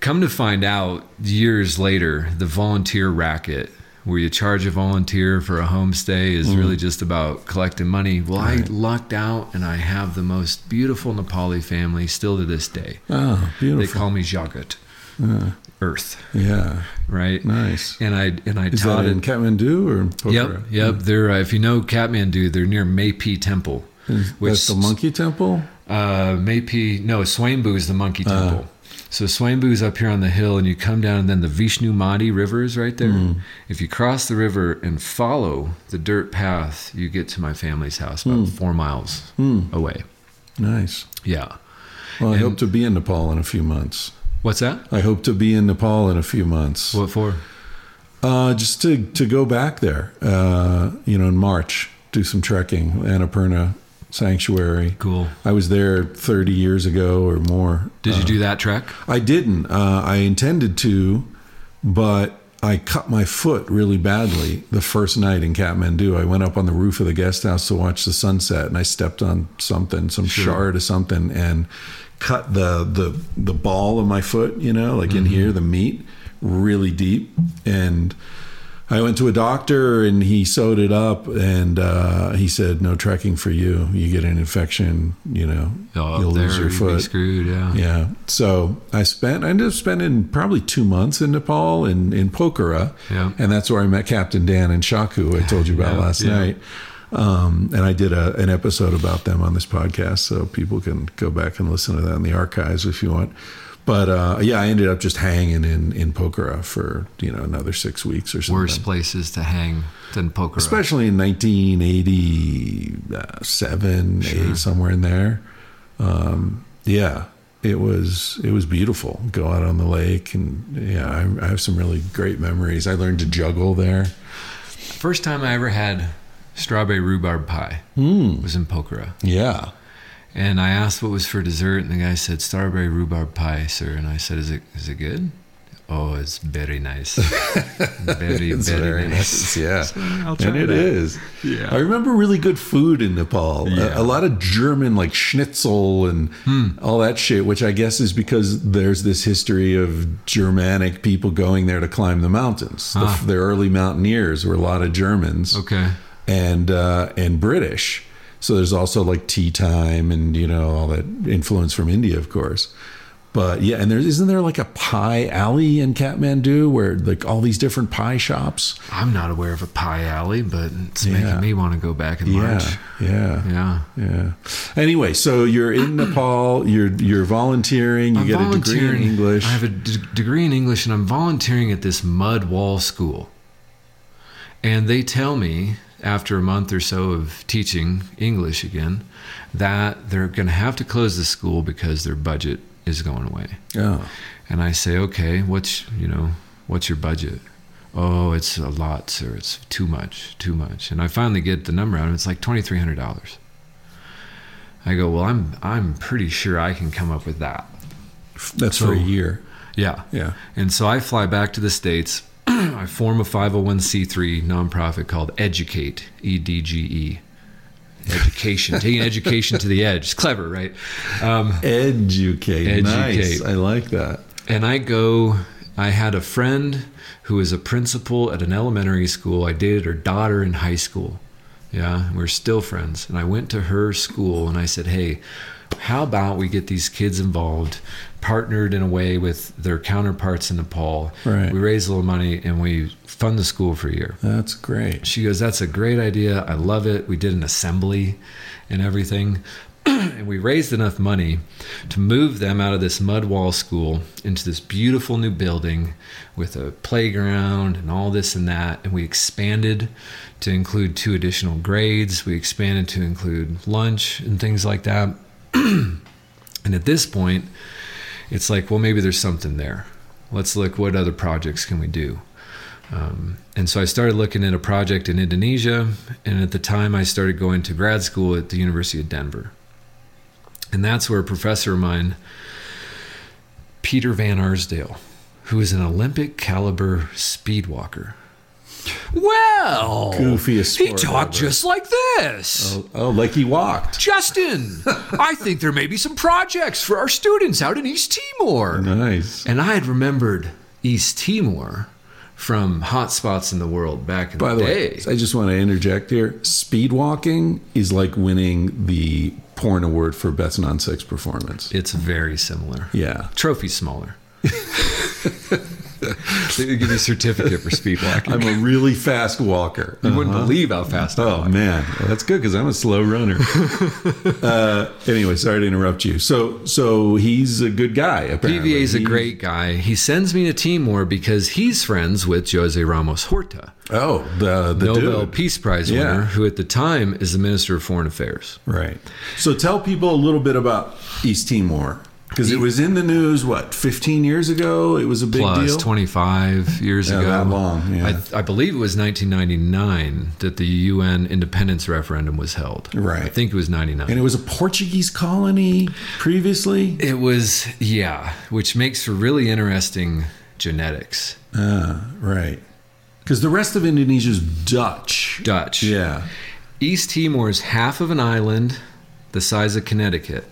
come to find out years later, the volunteer racket, where you charge a volunteer for a homestay, is mm. really just about collecting money. Well, I lucked out and I have the most beautiful Nepali family still to this day.
oh, beautiful.
They call me Jagat, ah. Earth,
yeah,
right?
nice.
And I and I
Is
taught
that in
it.
Kathmandu or Pokhara?
Yep, yep. Mm. They're uh, if you know Kathmandu, they're near Maypi Temple. Which
That's the monkey temple.
Uh, Maypi, no, Swayambhu is the monkey ah. temple. So Swayambhu is up here on the hill, and you come down, and then the Vishnumati River is right there. If you cross the river and follow the dirt path, you get to my family's house about four miles away.
Nice.
Yeah.
Well, I
And-
hope to be in Nepal in a few months.
What's that?
I hope to be in Nepal in a few months.
What for?
Uh, just to, to go back there, uh, you know, in March, do some trekking, Annapurna Sanctuary.
Cool.
I was there 30 years ago or more.
Did you
Uh,
do that trek?
I didn't. Uh, I intended to, but I cut my foot really badly the first night in Kathmandu. I went up on the roof of the guest house to watch the sunset, and I stepped on something, some shard or something, and cut the the the ball of my foot. You know, like in here, the meat, really deep, and. I went to a doctor and he sewed it up and uh, he said, "No trekking for you. You get an infection. You know, you'll
there
lose your foot."
screwed. Yeah.
Yeah. So I spent, I ended up spending probably two months in Nepal in, in Pokhara.
Yeah.
And that's where I met Captain Dan and Shaku, I told you about [LAUGHS]
Yeah,
last
yeah.
night. Um, and I did a, an episode about them on this podcast. So people can go back and listen to that in the archives if you want. But uh, yeah, I ended up just hanging in, in Pokhara for, you know, another six weeks or something.
Worse places to hang than Pokhara.
Especially in 1987,
Sure.
eight, somewhere in there. Um, yeah, it was it was beautiful. Go out on the lake, and yeah, I, I have some really great memories. I learned to juggle there.
First time I ever had strawberry rhubarb pie
Hmm.
was in Pokhara.
Yeah,
And I asked what was for dessert, and the guy said strawberry rhubarb pie, sir. And I said, "Is it is it good?" Oh, it's very nice. [LAUGHS] very
it's
very,
very
nice.
nice. Yeah,
So
and it
that.
is.
Yeah.
I remember really good food in Nepal. A-
Yeah.
A, lot of German, like schnitzel and all that shit, which I guess is because there's this history of Germanic people going there to climb the mountains. The-
Ah.
The, early mountaineers were a lot of Germans
Okay.
and uh, and British. So there's also like tea time and you know all that influence from India, of course. But yeah, and there isn't there like a pie alley in Kathmandu where like all these different pie shops.
I'm not aware of a pie alley, but it's
Yeah.
making me want to go back in
Yeah,
March.
yeah.
Yeah.
Yeah. Anyway, so you're in Nepal. You're you're volunteering. You
I'm
get a degree in English.
I have a d- degree in English, and I'm volunteering at this mud wall school. And they tell me after a month or so of teaching English again that they're going to have to close the school because their budget is going away.
oh,
And I say, okay, what's you know, what's your budget? Oh, it's a lot, sir. It's too much, too much. And I finally get the number out, and it's like twenty three hundred dollars. I go, well, I'm I'm pretty sure I can come up with that.
that's
So-
for a year.
Yeah.
Yeah.
And so I fly back to the States. I form a 501c3 nonprofit called Educate, E D G E. Education, taking education to the edge. It's clever, right? Um,
Educate. Nice. I like that.
and I go, I had a friend who was a principal at an elementary school. I dated her daughter in high school. Yeah, we're still friends. And I went to her school and I said, hey, how about we get these kids involved, partnered in a way with their counterparts in Nepal?
Right.
We raise a little money and we fund the school for a year.
That's great.
She goes, That's a great idea. I love it. We did an assembly and everything. [CLEARS THROAT] and we raised enough money to move them out of this mud wall school into this beautiful new building with a playground and all this and that. And we expanded to include two additional grades. We expanded to include lunch and things like that. [CLEARS THROAT] and at this point, it's like, well, maybe there's something there. Let's look what other projects can we do. Um, and so I started looking at a project in Indonesia, and at the time I started going to grad school at the University of Denver. And that's where a professor of mine, Peter Van Arsdale, who is an Olympic caliber speed walker. Well,
Goofiest
he talked
ever.
just like this.
Oh, oh, like he walked.
Justin, [LAUGHS] I think there may be some projects for our students out in East Timor.
Nice.
And I had remembered East Timor from hot spots in the world back in
By the
the
way. I just want to interject here. Speed walking is like winning the porn award for best non-sex performance.
it's very similar.
Yeah.
Trophy's smaller. [LAUGHS] [LAUGHS] they give you a certificate for speed walking.
I'm a really fast walker.
you wouldn't
Uh-huh.
believe how fast I
Oh
walk.
man, well, that's good because I'm a slow runner. [LAUGHS] uh, anyway, sorry to interrupt you. So, so he's a good guy. Apparently,
PVA's a great guy. He sends me to Timor because he's friends with Jose Ramos Horta,
Oh, the the
Nobel
dude.
Peace Prize
Yeah.
winner, who at the time is the Minister of Foreign Affairs.
Right. So, tell people a little bit about East Timor because it was in the news. What, 15 years ago? It was a big
Plus
deal.
25 years
Yeah,
ago.
that long, yeah.
I, I believe it was 1999 that the UN independence referendum was held.
Right.
I think it was 99.
and it was a Portuguese colony previously.
It was, yeah, which makes for really interesting genetics.
Ah, right. Because the rest of Indonesia is Dutch.
Dutch.
Yeah.
East Timor is half of an island the size of Connecticut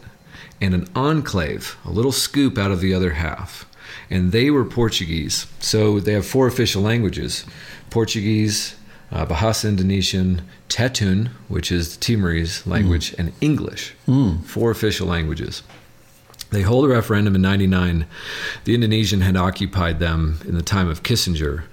and an enclave, a little scoop out of the other half. And they were Portuguese. So they have four official languages Portuguese, uh, Bahasa Indonesian, Tetun, which is the Timorese language, and English. Four official languages. They hold a referendum in 99. The Indonesian had occupied them in the time of Kissinger.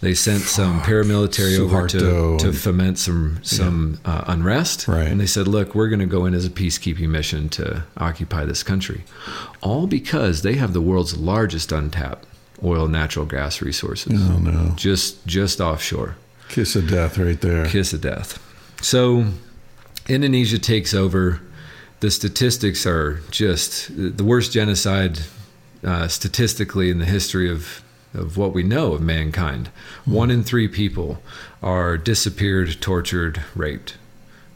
They sent some [SIGHS] paramilitary over to, to foment some some uh, unrest.
Right.
And they said, look, we're going to go in as a peacekeeping mission to occupy this country. All because they have the world's largest untapped oil and natural gas resources.
Oh, no.
Just just offshore
Kiss of death right there.
kiss of death. So Indonesia takes over. The statistics are just the worst genocide uh, statistically in the history of of what we know of mankind. One in three people are disappeared, tortured, raped.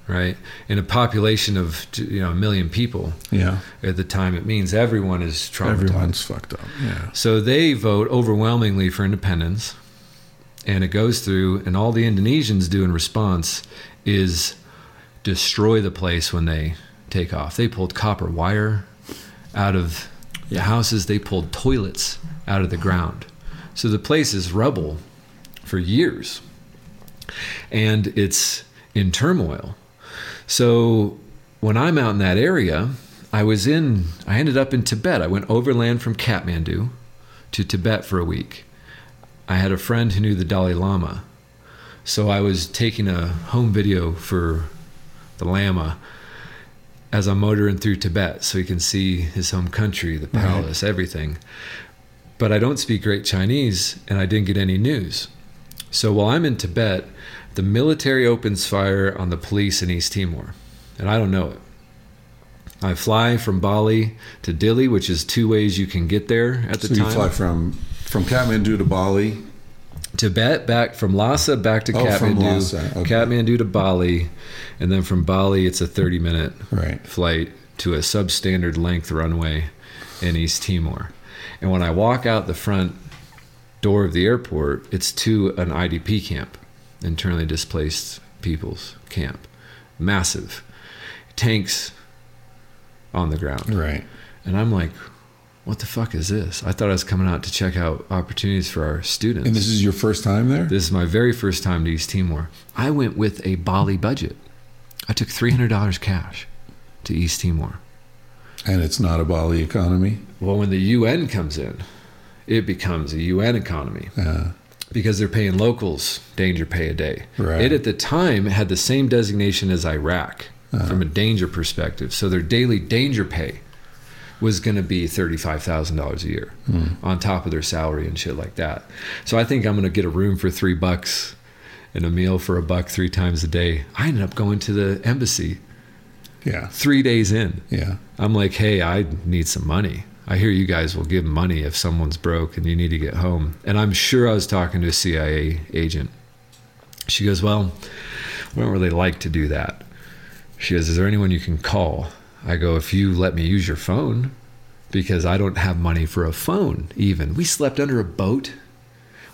Right, in a population of you know a million people
Yeah.
at the time, it means everyone is traumatized.
Everyone's fucked up. Yeah.
So they vote overwhelmingly for independence, and it goes through, and all the Indonesians do in response is destroy the place when they take off. They pulled copper wire out of the houses, they pulled toilets out of the ground. So the place is rubble for years, and it's in turmoil. So when I'm out in that area, I was in, I ended up in Tibet. I went overland from Kathmandu to Tibet for a week. I had a friend who knew the Dalai Lama. So I was taking a home video for the Lama as I'm motoring through Tibet so he can see his home country, the palace, everything. But I don't speak great Chinese and I didn't get any news. So while I'm in Tibet, the military opens fire on the police in East Timor, and I don't know it. I fly from Bali to Dili, which is two ways you can get there at the
So
time.
you fly from from Kathmandu to Bali.
Tibet back from Lhasa back to
Oh,
Kathmandu,
okay.
Kathmandu to Bali, and then from Bali it's a 30 minute
Right.
flight to a substandard length runway in East Timor. And when I walk out the front door of the airport, it's to an IDP camp, internally displaced people's camp. Massive. Tanks on the ground.
Right.
And I'm like, what the fuck is this? I thought I was coming out to check out opportunities for our students.
And this is your first time there?
This is my very first time to East Timor. I went with a Bali budget. I took $300 cash to East Timor.
And it's not a Bali economy.
Well, when the UN comes in, it becomes a UN economy
Uh,
because they're paying locals danger pay a day.
Right.
It at the time had the same designation as Iraq from a danger perspective. So their daily danger pay was going to be $35,000 a year hmm. on top of their salary and shit like that. So I think I'm going to get a room for 3 bucks and a meal for a buck 3 times a day. I ended up going to the embassy
yeah.
3 days in.
Yeah.
I'm like, hey, I need some money. I hear you guys will give money if someone's broke and you need to get home. And I'm sure I was talking to a CIA agent. She goes, well, we don't really like to do that. She goes, is there anyone you can call? I go, if you let me use your phone, because I don't have money for a phone, even. We slept under a boat.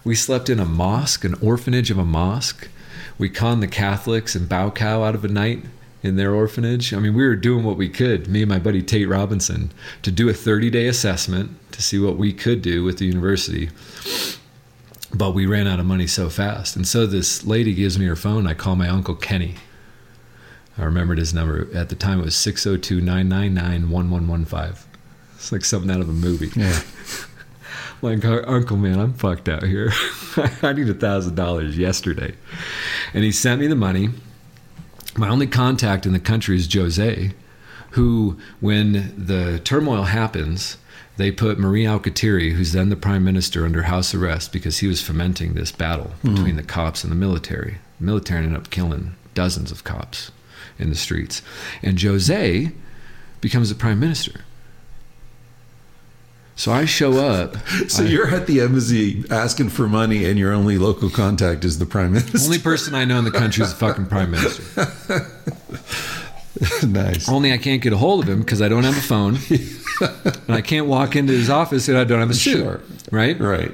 We slept in a mosque, an orphanage of a mosque. We conned the Catholics and Baucau out of a night in their orphanage. I mean, we were doing what we could, me and my buddy Tate Robinson, to do a 30 day assessment to see what we could do with the university. But we ran out of money so fast. And so this lady gives me her phone. I call my Uncle Kenny. I remembered his number. At the time, it was 602 999 1115. It's like something out of a movie.
Yeah. [LAUGHS]
Like, "Uh, Uncle, man, I'm fucked out here. [LAUGHS] I need a thousand dollars yesterday. And he sent me the money. My only contact in the country is Jose, who, when the turmoil happens, they put Mari Alkatiri, who's then the prime minister, under house arrest because he was fomenting this battle between the cops and the military. The military ended up killing dozens of cops in the streets. And Jose becomes the prime minister. So I show up. [LAUGHS]
So
I-
you're at the embassy asking for money, and your only local contact is the prime minister.
only person I know in the country is the fucking prime minister. [LAUGHS]
nice.
Only I can't get a hold of him because I don't have a phone, [LAUGHS] and I can't walk into his office and I don't have a suit.
Sure.
Right?
Right.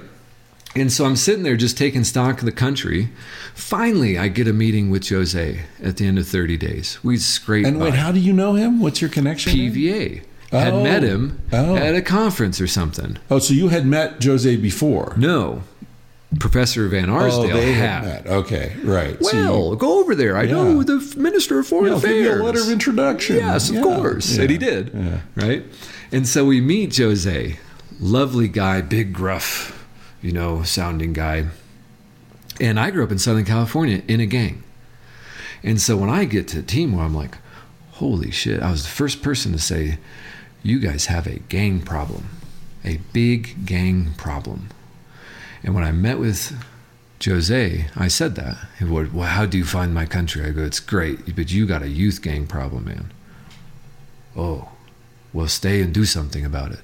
And so I'm sitting there just taking stock of the country. Finally, I get a meeting with Jose at the end of 30 days. We scrape.
And wait,
by.
how do you know him? What's your connection?
PVA. Had
Oh.
met him
Oh.
at a conference or something.
Oh, so you had met Jose before?
No. Professor Van oh, Arsdale
oh, they
had.
had met. Okay, right. So you-
Well, go over there. I know the Minister of Foreign
Yeah,
Affairs.
a letter of introduction.
Yes, of
Yeah,
course.
yeah,
And he did.
yeah.
Right? And so we meet Jose. Lovely guy, big, gruff, you know, sounding guy. And I grew up in Southern California in a gang. And so when I get to Timor, I'm like, holy shit. I was the first person to say, you guys have a gang problem, a big gang problem. And when I met with Jose, I said that. He would, well, how do you find my country? I go, it's great, but you got a youth gang problem, man. Oh, well, stay and do something about it.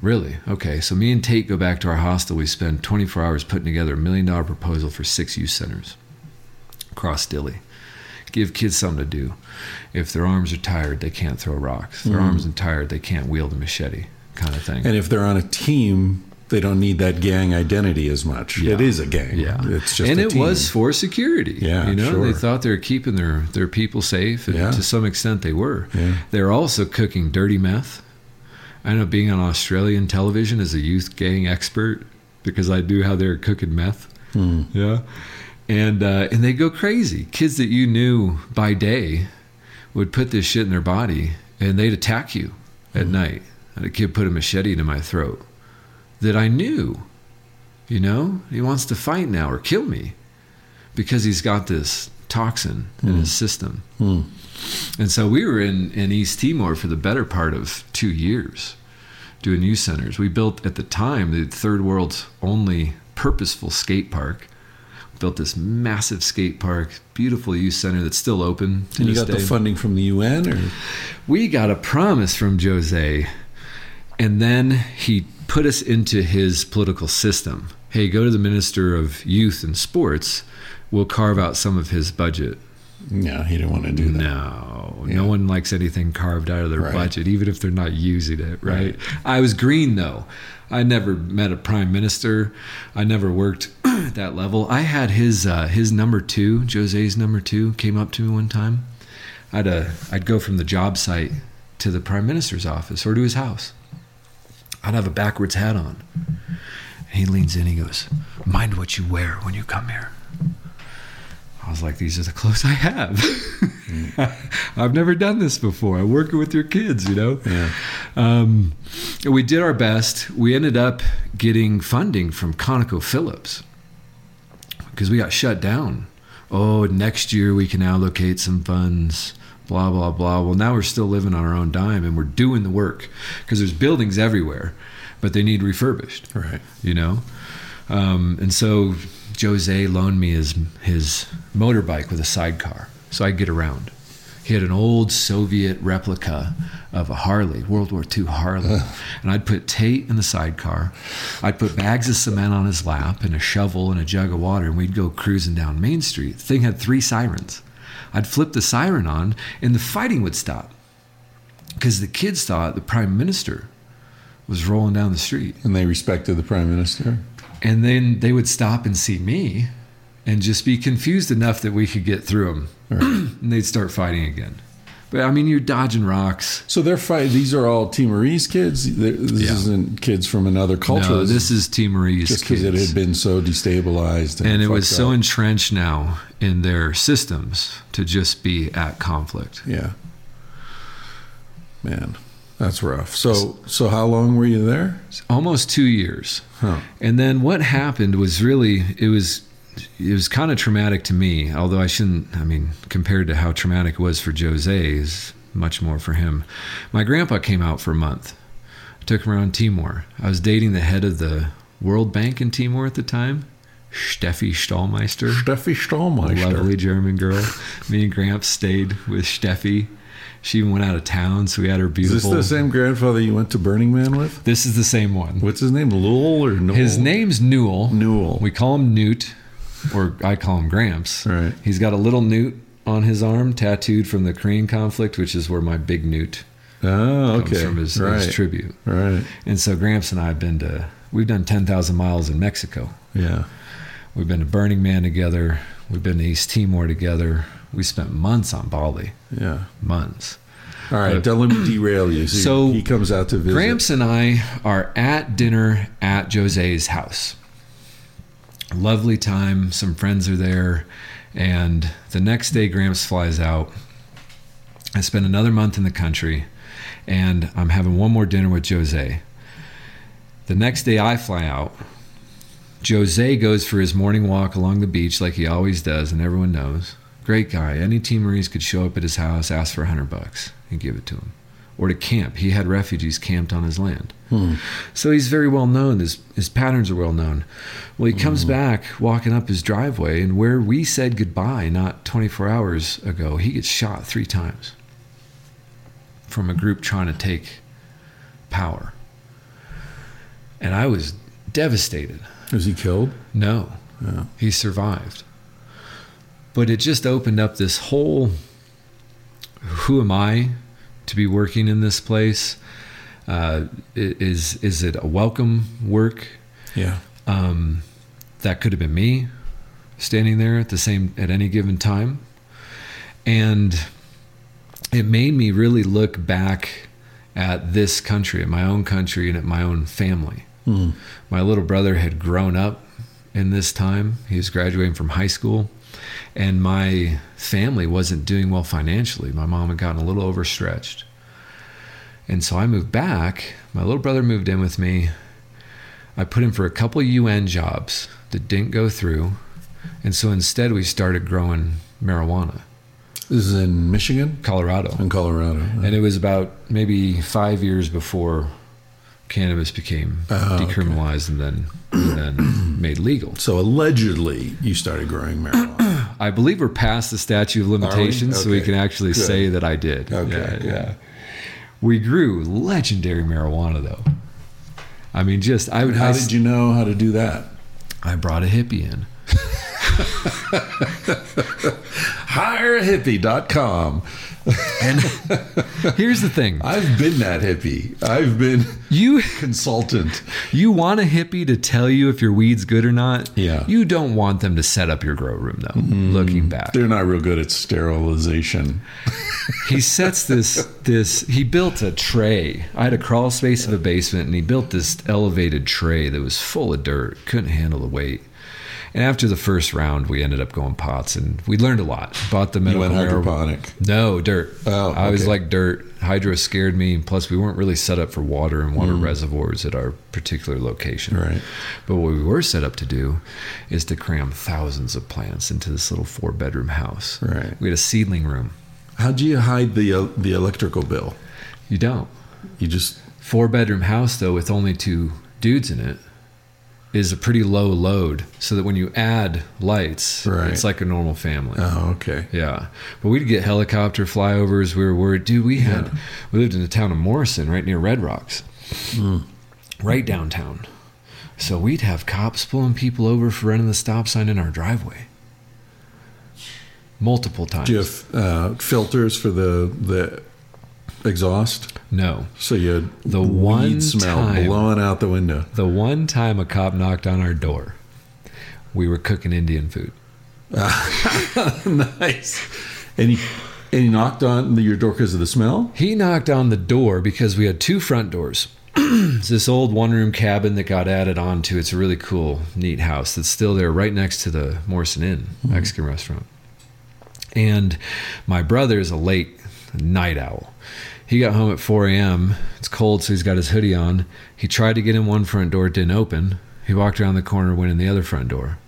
Really? Okay. So me and Tate go back to our hostel. We spend 24 hours putting together a million dollar proposal for six youth centers across Dili. Give kids something to do. If their arms are tired, they can't throw rocks. If their mm-hmm. arms are tired, they can't wield a machete, kind of thing.
And if they're on a team, they don't need that gang identity as much.
Yeah.
It is a gang.
Yeah,
It's just
and
a
it
team.
was for security.
Yeah,
you know,
sure.
they thought they were keeping their their people safe, and
Yeah.
to some extent they were.
Yeah.
They were also cooking dirty meth. I ended up being on Australian television as a youth gang expert because I knew how they were cooking meth.
Hmm.
Yeah, and uh, and they go crazy. Kids that you knew by day would put this shit in their body, and they'd attack you
Hmm.
at night. And a kid put a machete to my throat that I knew. You know, he wants to fight now or kill me because he's got this toxin in his system.
Hmm.
And so we were in, in East Timor for the better part of two years doing youth centers. We built at the time the third world's only purposeful skate park. Built this massive skate park, beautiful youth center that's still open. To
And you got the funding from the UN, or
We got a promise from Jose, and then he put us into his political system. Hey, go to the Minister of Youth and Sports. We'll carve out some of his budget.
No, he didn't want to do that.
No,
Yeah.
no one likes anything carved out of their
Right.
budget, even if they're not using it, right? I was green though. I never met a prime minister. I never worked at [CLEARS THROAT] that level. I had his uh, his number two, Jose's number two, came up to me one time. I'd uh, I'd go from the job site to the prime minister's office or to his house. I'd have a backwards hat on. And he leans in. He goes, "Mind what you wear when you come here." I was like, these are the clothes I have. [LAUGHS] I've never done this before. I'm working with your kids, you know?
Yeah.
Um, we did our best. We ended up getting funding from ConocoPhillips because we got shut down. Oh, next year we can allocate some funds, blah, blah, blah. Well, now we're still living on our own dime and we're doing the work because there's buildings everywhere, but they need refurbished
Right.
you know um, and so jose loaned me his his motorbike with a sidecar so I'd get around. He had an old soviet replica of a harley world war ii harley. And i'd put tate in the sidecar. I'd put bags of cement on his lap and a shovel and a jug of water and we'd go cruising down main street. The thing had three sirens. I'd flip the siren on and the fighting would stop. Because the kids thought the prime minister was rolling down the street.
And they respected the prime minister.
And then they would stop and see me and just be confused enough that we could get through them [CLEARS THROAT] and they'd start fighting again but i mean you're dodging rocks
So they're fight. These are all Timorese kids. This
Yeah.
isn't kids from another culture.
no this is timorese
just because it had been so destabilized and,
and it was so
up.
entrenched now in their systems to just be at conflict
yeah. Man, that's rough. So so how long were you there?
almost two years
Huh.
And then what happened was really it was it was kind of traumatic to me, although I shouldn't I mean, compared to how traumatic it was for Jose is much more for him. My grandpa came out for a month. I took him around Timor. I was dating the head of the World Bank in Timor at the time, Steffi Stallmeister.
Steffi Stahlmeister.
Lovely German girl. Me and Gramps stayed with Steffi. She even went out of town, so we had her beautiful.
Is this the same grandfather you went to Burning Man with?
This is the same one.
What's his name? Lowell or Noel?
His name's Newell.
Newell.
We call him Newt, or I call him Gramps.
Right.
He's got a little newt on his arm, tattooed from the Korean conflict, which is where my big newt
Oh,
comes
okay.
from his,
right.
his tribute.
right.
And so Gramps and I have been to we've done 10,000 miles in Mexico.
Yeah.
We've been to Burning Man together. We've been to East Timor together. We spent months on Bali.
Yeah.
Months.
All right.
But-
Don't let me derail you. So,
So,
he comes out to visit.
Gramps and I are at dinner at Jose's house. Lovely time. Some friends are there. And the next day, Gramps flies out. I spend another month in the country. And I'm having one more dinner with Jose. The next day, I fly out. Jose goes for his morning walk along the beach like he always does, and everyone knows. Great guy. Any Timorese could show up at his house, ask for a hundred bucks, and give it to him. Or to camp. He had refugees camped on his land. Hmm. So he's very well known. His, his patterns are well known. Well, he comes hmm. back walking up his driveway, and where we said goodbye not 24 hours ago, he gets shot three times from a group trying to take power. And I was devastated.
Was he killed?
No,
Yeah.
he survived. But it just opened up this whole who am I to be working in this place? Uh, is is it a welcome work?
Yeah.
Um, that could have been me standing there at the same at any given time, and it made me really look back at this country, at my own country, and at my own family.
Hmm.
My little brother had grown up in this time. He was graduating from high school, and my family wasn't doing well financially. My mom had gotten a little overstretched. And so I moved back. My little brother moved in with me. I put in for a couple UN jobs that didn't go through. And so instead, we started growing marijuana,
This is in Michigan?
Colorado.
In Colorado.
And it was about maybe five years before cannabis became
Oh, okay.
decriminalized and then and then [CLEARS THROAT] made legal.
so allegedly, you started growing marijuana.
I believe we're past the statute of limitations, so we can actually
Good.
say that I did.
Okay,
Yeah, yeah. We grew legendary marijuana, though. I mean, just I would.
How
I,
did you know how to do that?
I brought a hippie in.
Hireahippie.com.
And here's the thing:
I've been that hippie. I've been
you
consultant.
you want a hippie to tell you if your weed's good or not.
Yeah.
You don't want them to set up your grow room, though. Mm. Looking back,
They're not real good at sterilization.
he sets this this he built a tray i had a crawl space of a basement and he built this elevated tray that was full of dirt couldn't handle the weight and after the first round we ended up going pots and we learned a lot. Bought the
You
medical
went
marijuana.
hydroponic.
no dirt.
Oh,
i was like dirt. Hydro scared me. Plus we weren't really set up for water and water reservoirs at our particular location.
Mm. Right.
but what we were set up to do is to cram thousands of plants into this little four bedroom house.
Right.
we had a seedling room.
How do you hide the uh, the electrical bill?
you don't.
You just
four bedroom house though with only two dudes in it is a pretty low load so that when you add lights
Right.
it's like a normal family.
Oh okay.
yeah. But we'd get helicopter flyovers. We were worried. Dude we had we lived in the town of morrison right near red rocks. Right downtown. So we'd have cops pulling people over for running the stop sign in our driveway. Multiple times.
Do you have uh, filters for the the exhaust?
no
So you had
The one
smell
time-
blowing out the window.
The one time a cop knocked on our door, we were cooking Indian food. [LAUGHS]
nice. And he and he knocked on your door because of the smell.
He knocked on the door because we had two front doors. [CLEARS THROAT] it's this old one room cabin that got added on to. It's a really cool, neat house that's still there right next to the Morrison Inn mm-hmm. Mexican restaurant. And my brother is a late night owl. He got home at 4 a.m. It's cold, so he's got his hoodie on. He tried to get in one front door, it didn't open. He walked around the corner, went in the other front door.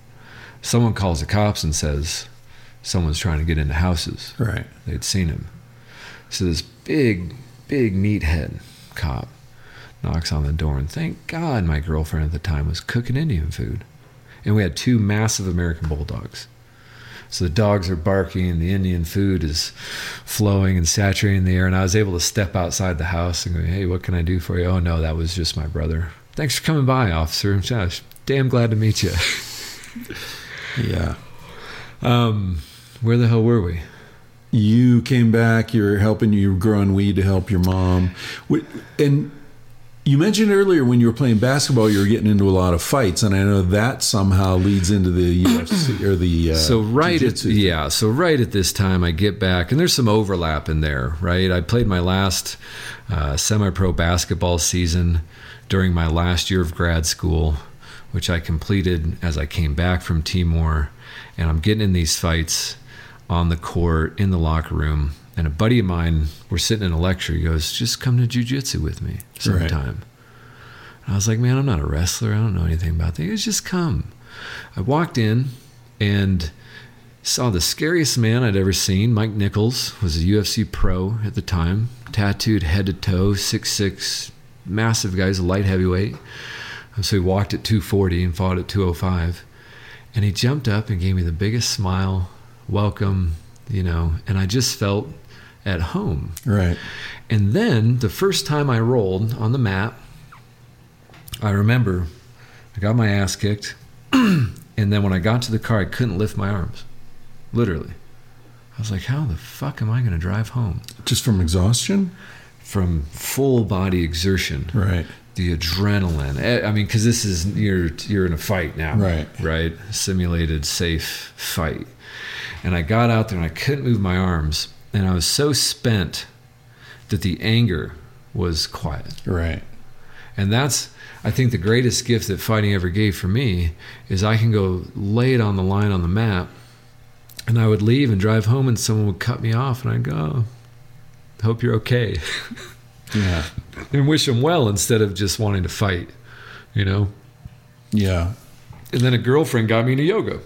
Someone calls the cops and says, Someone's trying to get into houses.
Right.
They'd seen him. So this big, big meathead cop knocks on the door, and thank God my girlfriend at the time was cooking Indian food. And we had two massive American bulldogs. So the dogs are barking, and the Indian food is flowing and saturating the air. And I was able to step outside the house and go, Hey, what can I do for you? Oh, no, that was just my brother. Thanks for coming by, officer. Josh, damn glad to meet you. [LAUGHS]
Yeah.
Um, where the hell were we?
You came back. You're helping. You were growing weed to help your mom, and You mentioned earlier when you were playing basketball, you were getting into a lot of fights, and I know that somehow leads into the [CLEARS THROAT] UFC or the uh,
so right at yeah so right at this time i get back and there's some overlap in there right? I played my last uh, semi-pro basketball season during my last year of grad school which i completed as i came back from timor and i'm getting in these fights on the court in the locker room and a buddy of mine we're sitting in a lecture he goes just come to jiu-jitsu with me sometime and i was like man i'm not a wrestler i don't know anything about that he goes just come i walked in and saw the scariest man I'd ever seen. Mike Nickels was a UFC pro at the time, tattooed head to toe, six six, massive guy, he's a light heavyweight. And so he walked at 240 and fought at 205. And he jumped up and gave me the biggest smile, welcome, you know, and I just felt at home.
right.
And then the first time I rolled on the mat, I remember I got my ass kicked. [CLEARS THROAT] and then when I got to the car, I couldn't lift my arms. Literally. I was like, how the fuck am I going to drive home?
Just from exhaustion,
From full body exertion,
right?
the adrenaline. Eh, I mean, because this is you're you're in a fight now,
Right.
Right, simulated safe fight. And I got out there and I couldn't move my arms, and I was so spent that the anger was quiet.
Right.
And that's, I think, the greatest gift that fighting ever gave for me is I can go lay it on the line on the map, and I would leave and drive home, and someone would cut me off, and I'd go, oh, "Hope you're okay," [LAUGHS]
Yeah.
and wish them well instead of just wanting to fight, you know.
Yeah.
And then a girlfriend got me into yoga,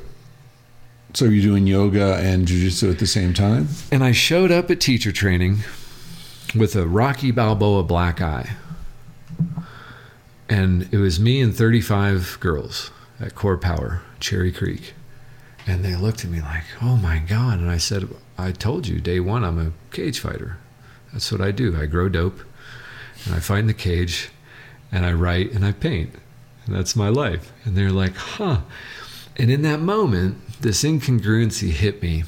So you're doing yoga and jujitsu at the same time?
and I showed up at teacher training with a Rocky Balboa black eye. And it was me and 35 girls at Core Power, Cherry Creek. And they looked at me like, oh my God. And I said, I told you day one, I'm a cage fighter. That's what I do. I grow dope and I in the cage and I write and I paint. And that's my life. And they're like, huh. And in that moment, this incongruency hit me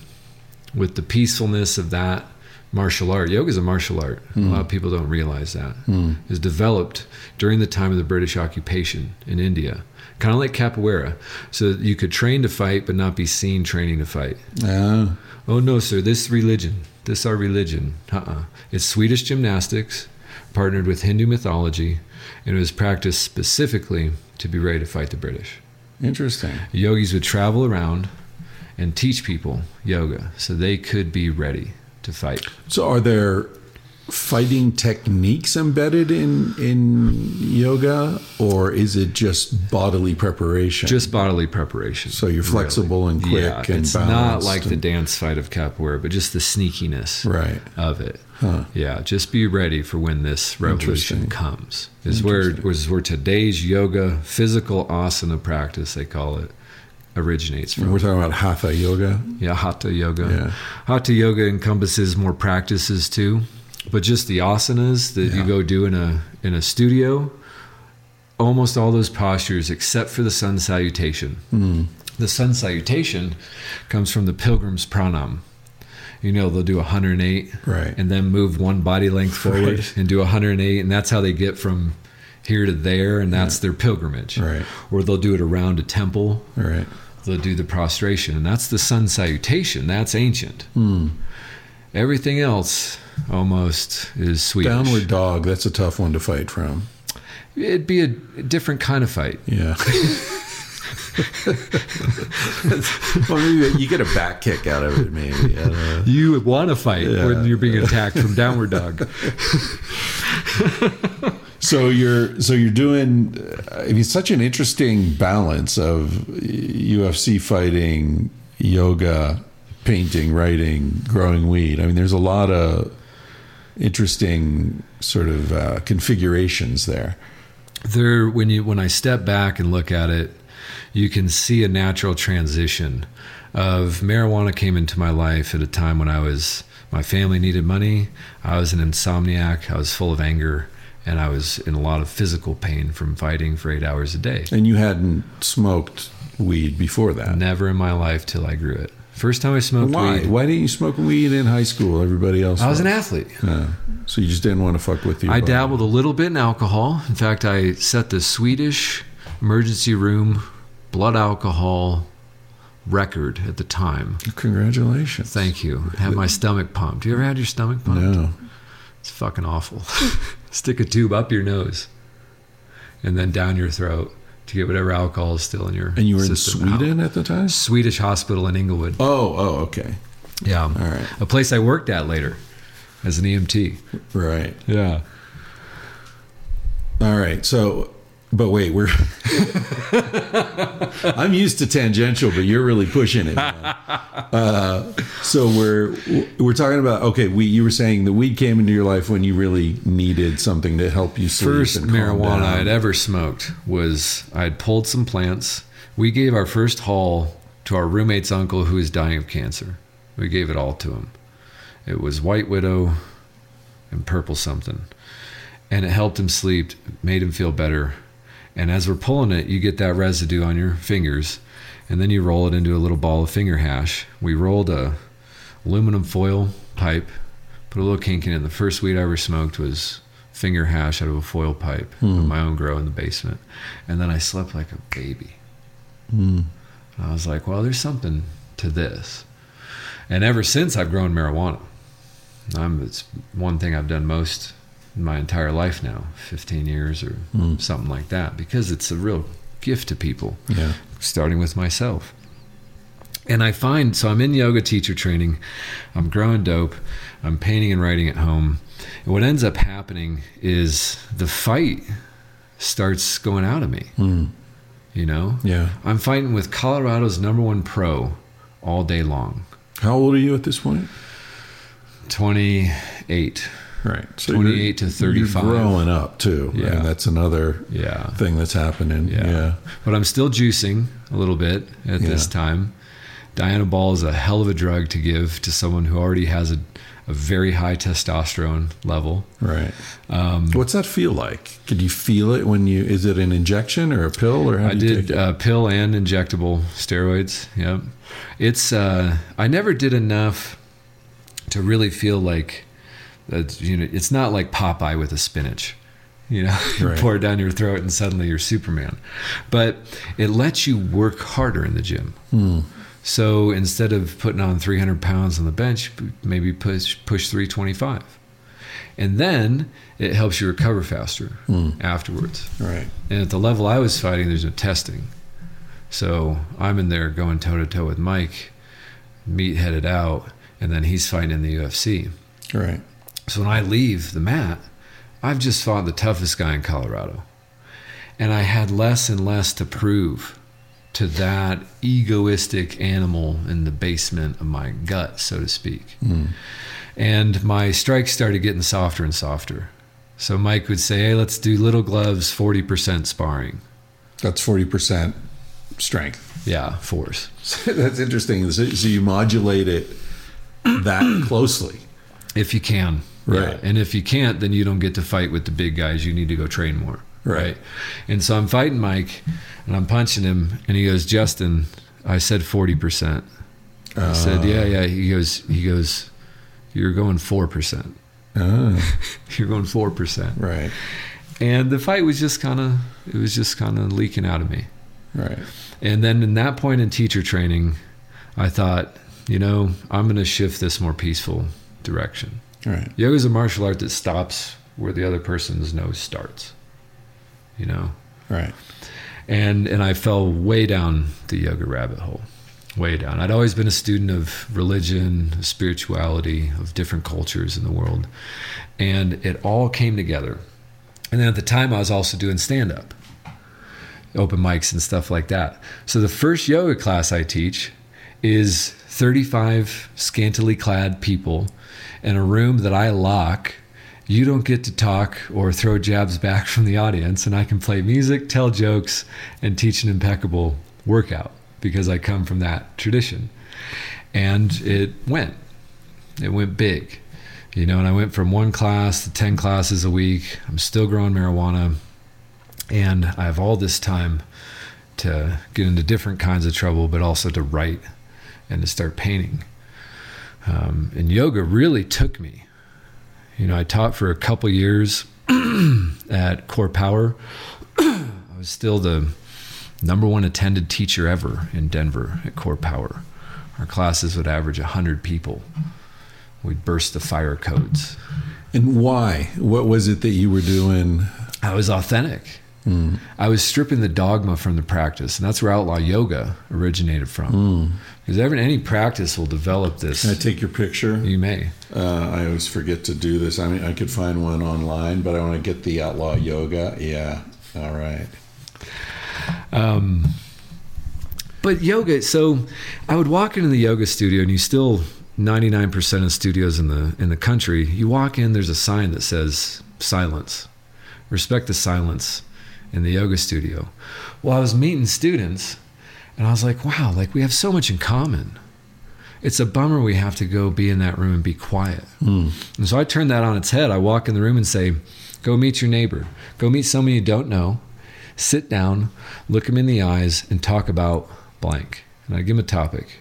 with the peacefulness of that martial art. Yoga is a martial art. A lot of people don't realize that. It was developed during the time of the British occupation in India, kind of like capoeira, so that you could train to fight but not be seen training to fight.
Uh,
Oh no, sir, this religion, this our religion. Uh-uh. It's Swedish gymnastics, partnered with Hindu mythology, and it was practiced specifically to be ready to fight the British.
interesting.
Yogis would travel around and teach people yoga so they could be ready to fight.
So are there fighting techniques embedded in in yoga or is it just bodily preparation?
Just bodily preparation.
So you're flexible and quick
yeah,
and
it's not like the dance fight of capoeira, but just the sneakiness
right.
of it.
Huh.
Yeah, just be ready for when this revolution comes. Is where where today's yoga physical asana practice they call it originates from.
we're talking about hatha yoga.
Yeah, hatha yoga.
Yeah.
Hatha yoga encompasses more practices too, but just the asanas that you go do in a in a studio, almost all those postures except for the sun salutation.
Hmm.
The sun salutation comes from the pilgrim's pranam. You know, they'll do 108
Right.
and then move one body length forward
Right.
and do 108 and that's how they get from here to there and that's their pilgrimage.
Right.
Or they'll do it around a temple
Right.
They'll do the prostration, and that's the sun salutation. That's ancient.
Hmm.
Everything else almost is Swedish.
Downward dog, that's a tough one to fight from.
It'd be a different kind of fight.
Yeah. [LAUGHS] well, maybe you get a back kick out of it, maybe. I don't know.
You would want to fight
Yeah.
when you're being attacked from downward dog. [LAUGHS]
So you're so you're doing. I mean, such an interesting balance of UFC fighting, yoga, painting, writing, growing weed. I mean, there's a lot of interesting sort of uh, configurations there.
There, when you when I step back and look at it, you can see a natural transition of marijuana came into my life at a time when I was my family needed money. I was an insomniac. I was full of anger, and I was in a lot of physical pain from fighting for eight hours a day.
And you hadn't smoked weed before that.
Never in my life till I grew it. First time I smoked
Why?
weed.
Why didn't you smoke weed in high school? Everybody else.
I was an athlete.
Uh, So you just didn't want to fuck with you.
I
body.
dabbled a little bit in alcohol. In fact, I set the Swedish emergency room blood alcohol record at the time.
Congratulations.
Thank you. Had my stomach pumped. You ever had your stomach pumped?
No.
It's fucking awful. [LAUGHS] Stick a tube up your nose and then down your throat to get whatever alcohol is still in your
And you were in
system out.
Sweden at the time?
Swedish hospital in Englewood.
Oh, oh, okay.
Yeah.
All right.
A place I worked at later as an EMT.
Right.
Yeah.
All right. So, but wait, we're. [LAUGHS] I'm used to tangential, but you're really pushing it. Uh, so we're we're talking about okay. We you were saying the weed came into your life when you really needed something to help you sleep.
First
and calm
marijuana
down.
I'd ever smoked was I'd pulled some plants. We gave our first haul to our roommate's uncle who was dying of cancer. We gave it all to him. It was White Widow and purple something. And it helped him sleep, made him feel better. And as we're pulling it, you get that residue on your fingers, and then you roll it into a little ball of finger hash. We rolled a aluminum foil pipe, put a little kink in it. The first weed I ever smoked was finger hash out of a foil pipe of hmm. my own grow in the basement. And then I slept like a baby. And I was like, well, there's something to this. And ever since I've grown marijuana. I'm, it's one thing I've done most my entire life now, 15 years or hmm. something like that, because it's a real gift to people
Yeah.
starting with myself. And I find so I'm in yoga teacher training, I'm growing dope, I'm painting and writing at home. And what ends up happening is the fight starts going out of me. Hmm. You know?
Yeah.
I'm fighting with Colorado's number one pro all day long.
How old are you at this point?
28.
Right. So
28 to 35.
Growing up too.
Yeah.
And that's another
Yeah.
thing that's happening.
Yeah.
Yeah.
But I'm still juicing a little bit at this time. Dianabol is a hell of a drug to give to someone who already has a, a very high testosterone level.
Right.
Um,
What's that feel like? Could you feel it when you? Is it an injection or a pill or how
I
do you
did
take it?
uh, pill and injectable steroids. Yep. It's uh, I never did enough to really feel like You know, it's not like Popeye with a spinach. You know, [LAUGHS] you
Right.
pour it down your throat and suddenly you're Superman. But it lets you work harder in the gym.
Hmm.
So instead of putting on 300 pounds on the bench, maybe push push 325, and then it helps you recover faster
Hmm.
afterwards.
Right.
And at the level I was fighting, there's no testing. So I'm in there going toe to toe with Mike, meat headed out, and then he's fighting in the UFC.
Right.
So when I leave the mat, I've just fought the toughest guy in Colorado. And I had less and less to prove to that egoistic animal in the basement of my gut, so to speak. Hmm. And my strikes started getting softer and softer. So Mike would say, hey, let's do little gloves, 40% sparring.
That's forty percent strength.
Yeah, force. [LAUGHS]
that's interesting. So you modulate it that [CLEARS THROAT] closely.
If you can.
Right.
Yeah. And if you can't, then you don't get to fight with the big guys. You need to go train more.
Right.
And so I'm fighting Mike and I'm punching him and he goes, Justin, I said 40%. I said, yeah, yeah. He goes, he goes, you're going 4%.
Ah, [LAUGHS]
You're going 4%.
right.
And the fight was just kind of, it was just kind of leaking out of me.
Right.
And then in that point in teacher training, I thought, you know, I'm going to shift this more peaceful direction.
Right.
Yoga is a martial art that stops where the other person's nose starts. You know,
Right.
and and I fell way down the yoga rabbit hole, way down. I'd always been a student of religion, spirituality, of different cultures in the world, and it all came together. And then at the time, I was also doing stand up, open mics and stuff like that. So the first yoga class I teach is 35 scantily clad people in a room that I lock. You don't get to talk or throw jabs back [LAUGHS] from the audience, and I can play music, tell jokes, and teach an impeccable workout because I come from that tradition. And it went. It went big. You know, and I went from one class to 10 classes a week. I'm still growing marijuana. And I have all this time to get into different kinds of trouble, but also to write and to start painting. Um, and yoga really took me. You know, I taught for a couple years [CLEARS THROAT] at CorePower. [CLEARS THROAT] I was still the number one attended teacher ever in Denver at CorePower. Our classes would average 100 people. We'd burst the fire codes.
And why? What was it that you were doing?
I was authentic. I was stripping the dogma from the practice, and that's where outlaw yoga originated from. Because every any practice will develop this.
Can I take your picture?
You may.
Uh, I always forget to do this. I mean, I could find one online, but I want to get the outlaw yoga. Yeah. All right.
Um, but yoga. So I would walk into the yoga studio, and you still 99% of studios in the in the country. You walk in, there's a sign that says silence. Respect the silence in the yoga studio. Well, I was meeting students, and I was like, wow, like we have so much in common. It's a bummer we have to go be in that room and be quiet. Hmm. And so I turn that on its head. I walk in the room and say, go meet your neighbor. Go meet someone you don't know. Sit down, look them in the eyes, and talk about blank. And I give them a topic.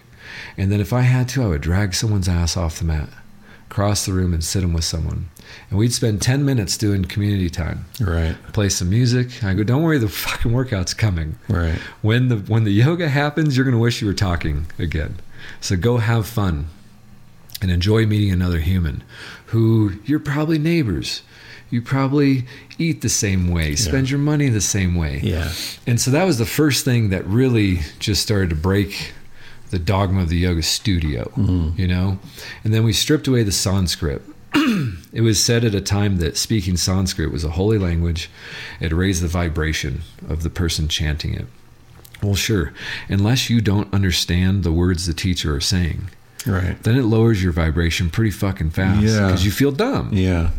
And then if I had to, I would drag someone's ass off the mat, cross the room, and sit them with someone. And we'd spend 10 minutes doing community time.
Right.
Play some music. I go, don't worry, the [LAUGHS] fucking workout's coming.
Right.
When the when the yoga happens, you're gonna wish you were talking again. So go have fun and enjoy meeting another human who you're probably neighbors. You probably eat the same way, spend your money the same way.
Yeah.
And so that was the first thing that really just started to break the dogma of the yoga studio, mm-hmm. you know? And then we stripped away the Sanskrit. [CLEARS THROAT] it was said at a time that speaking Sanskrit was a holy language. It raised the vibration of the person chanting it. Well, sure, unless you don't understand the words the teacher are saying,
Right.
then it lowers your vibration pretty fucking fast
Yeah.
because you feel dumb.
Yeah.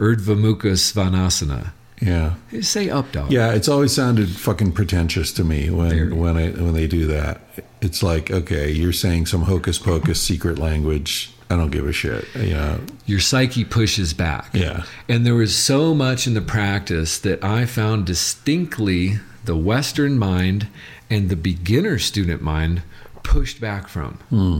Urdhva Mukha Svanasana.
Yeah.
Say up dog.
Yeah, it's always sounded fucking pretentious to me when when I when they do that. It's like, okay, you're saying some hocus pocus secret language. I don't give a shit. You know.
Your psyche pushes back.
Yeah.
And there was so much in the practice that I found distinctly the Western mind and the beginner student mind pushed back from. Hmm.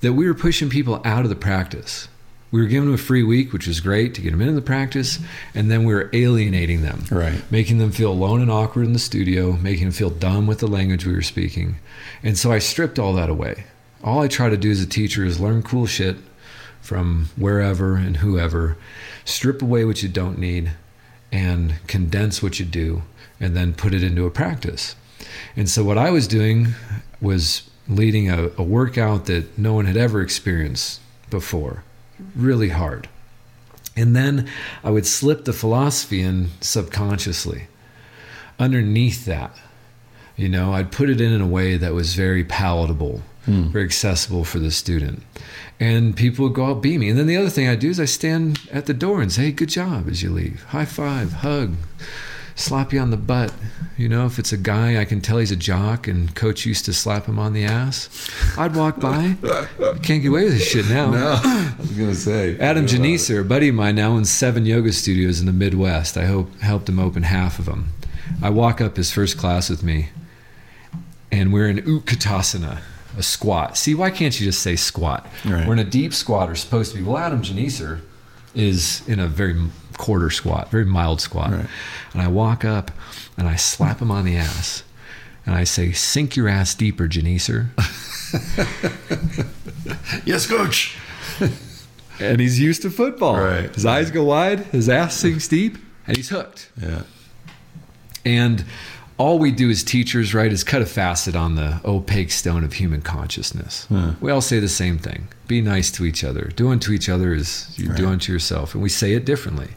That we were pushing people out of the practice. We were giving them a free week, which was great to get them into the practice, and then we were alienating them,
Right.
making them feel alone and awkward in the studio, making them feel dumb with the language we were speaking. And so I stripped all that away. All I try to do as a teacher is learn cool shit from wherever and whoever, strip away what you don't need, and condense what you do, and then put it into a practice. And so what I was doing was leading a, a workout that no one had ever experienced before, really hard. And then I would slip the philosophy in subconsciously. Underneath that, you know, I'd put it in in a way that was very palatable, Hmm. very accessible for the student. And people would go out beaming. And then the other thing I do is I stand at the door and say, hey, good job as you leave. High five, hug, slap you on the butt. You know, if it's a guy, I can tell he's a jock and coach used to slap him on the ass. I'd walk by. Can't get away with this shit now.
No, I was gonna say
Adam Janicer, a buddy of mine, now owns seven yoga studios in the Midwest. I hope helped him open half of them. I walk up his first class with me, and we're in Utkatasana, a squat. See, why can't you just say squat?
Right.
We're in a deep squat, or supposed to be. Well, Adam Janicer is in a very quarter squat, very mild squat.
Right.
And I walk up and I slap him on the ass, and I say, "Sink your ass deeper, Janicer." [LAUGHS]
Yes, coach.
and he's used to football.
Right.
His eyes go wide, his ass sinks deep, and he's hooked.
Yeah.
And all we do as teachers, right, is cut a facet on the opaque stone of human consciousness. We all say the same thing be nice to each other. Do unto each other as you do
Right.
unto yourself. And we say it differently.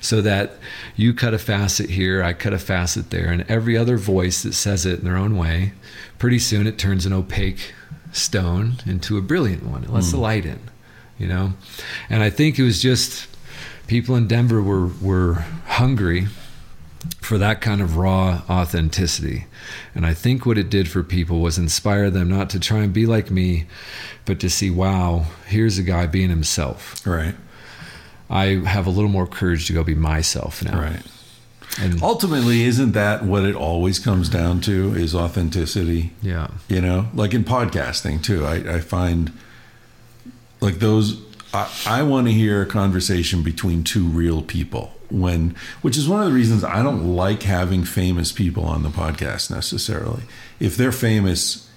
So that you cut a facet here, I cut a facet there, and every other voice that says it in their own way, pretty soon it turns an opaque stone into a brilliant one. It lets the hmm. light in, you know? And I think it was just people in Denver were, were hungry for that kind of raw authenticity. And I think what it did for people was inspire them not to try and be like me, but to see, wow, here's a guy being himself.
Right.
I have a little more courage to go be myself now.
Right.
And
Ultimately, isn't that what it always comes down to? Is authenticity?
yeah.
You know, like in podcasting too. I, I find like those. I, I want to hear a conversation between two real people when which is one of the reasons I don't like having famous people on the podcast necessarily. If they're famous,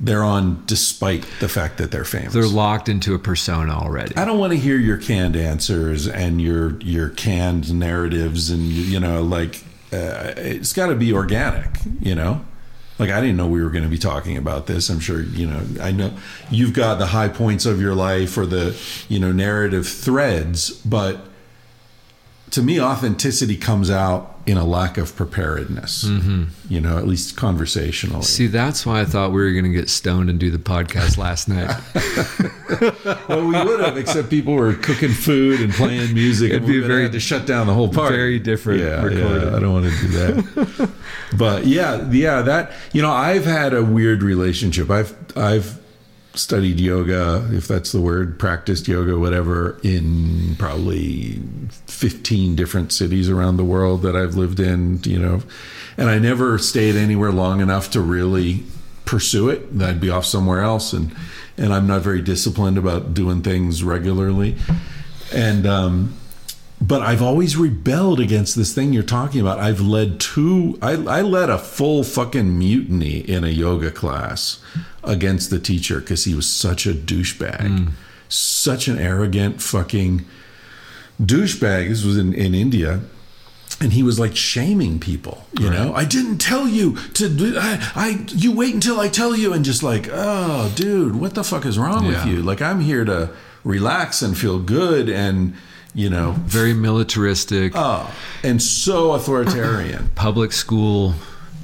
they're on despite the fact that they're famous.
They're locked into a persona already.
I don't want to hear your canned answers and your your canned narratives and you know like uh, it's got to be organic, you know? Like I didn't know we were going to be talking about this. I'm sure, you know, I know you've got the high points of your life or the, you know, narrative threads, but to me authenticity comes out in a lack of preparedness. Mm-hmm. You know, at least conversationally.
See, that's why I thought we were going to get stoned and do the podcast last night. [LAUGHS]
well, we would have, except people were cooking food and playing music.
It'd
and
be very-
to shut down the whole party.
very different
Yeah,
recording.
yeah, I don't want to do that. [LAUGHS] but yeah, yeah, that you know, I've had a weird relationship. I've I've studied yoga, if that's the word, practiced yoga, whatever, in probably fifteen different cities around the world that I've lived in. You know, and I never stayed anywhere long enough to really pursue it. I'd be off somewhere else, and and I'm not very disciplined about doing things regularly, and. um but I've always rebelled against this thing you're talking about. I've led two, I, I led a full fucking mutiny in a yoga class against the teacher because he was such a douchebag, hmm. such an arrogant fucking douchebag. This was in, in India. And he was like shaming people, you know. I didn't tell you to. do I, I, you wait until I tell you, and just like, oh, dude, what the fuck is wrong with you? Like, I'm here to relax and feel good, and you know,
Very militaristic,
Oh, and so authoritarian.
public school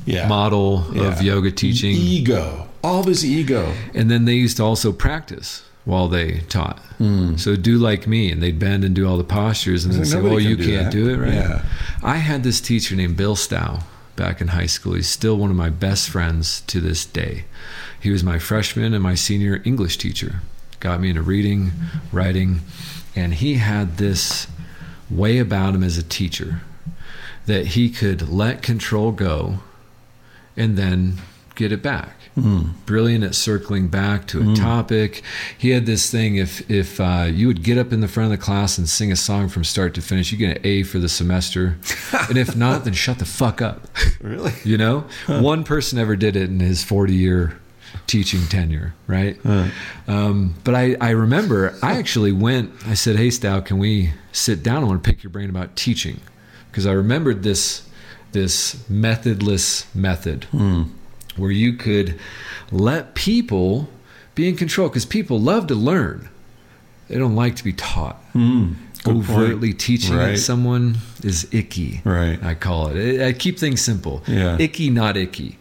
Yeah.
model of yoga teaching.
Ego. All this ego.
And then they used to also practice while they taught.
Hmm.
So do like me, and they'd bend and do all the postures, and then
like,
say, "Well, you
do
can't
that."
do it, right?"
Yeah.
I had this teacher named Bill Stow back in high school. He's still one of my best friends to this day. He was my freshman and my senior English teacher. Got me into reading, writing, and he had this way about him as a teacher that he could let control go and then get it back. Brilliant at circling back to a topic. He had this thing: if if uh, you would get up in the front of the class and sing a song from start to finish, you get an A for the semester, and if not, then shut the fuck up. [LAUGHS]
Really?
You know, one person ever did it in his forty-year teaching tenure, right? Um, but I, I remember I actually went. I said, "Hey, Stow, can we sit down? I want to pick your brain about teaching," because I remembered this this methodless method where you could let people be in control because people love to learn. They don't like to be taught.
Good
Overtly
point.
teaching
Right.
someone is icky.
Right.
I call it. I keep things simple.
Yeah.
Icky, not icky.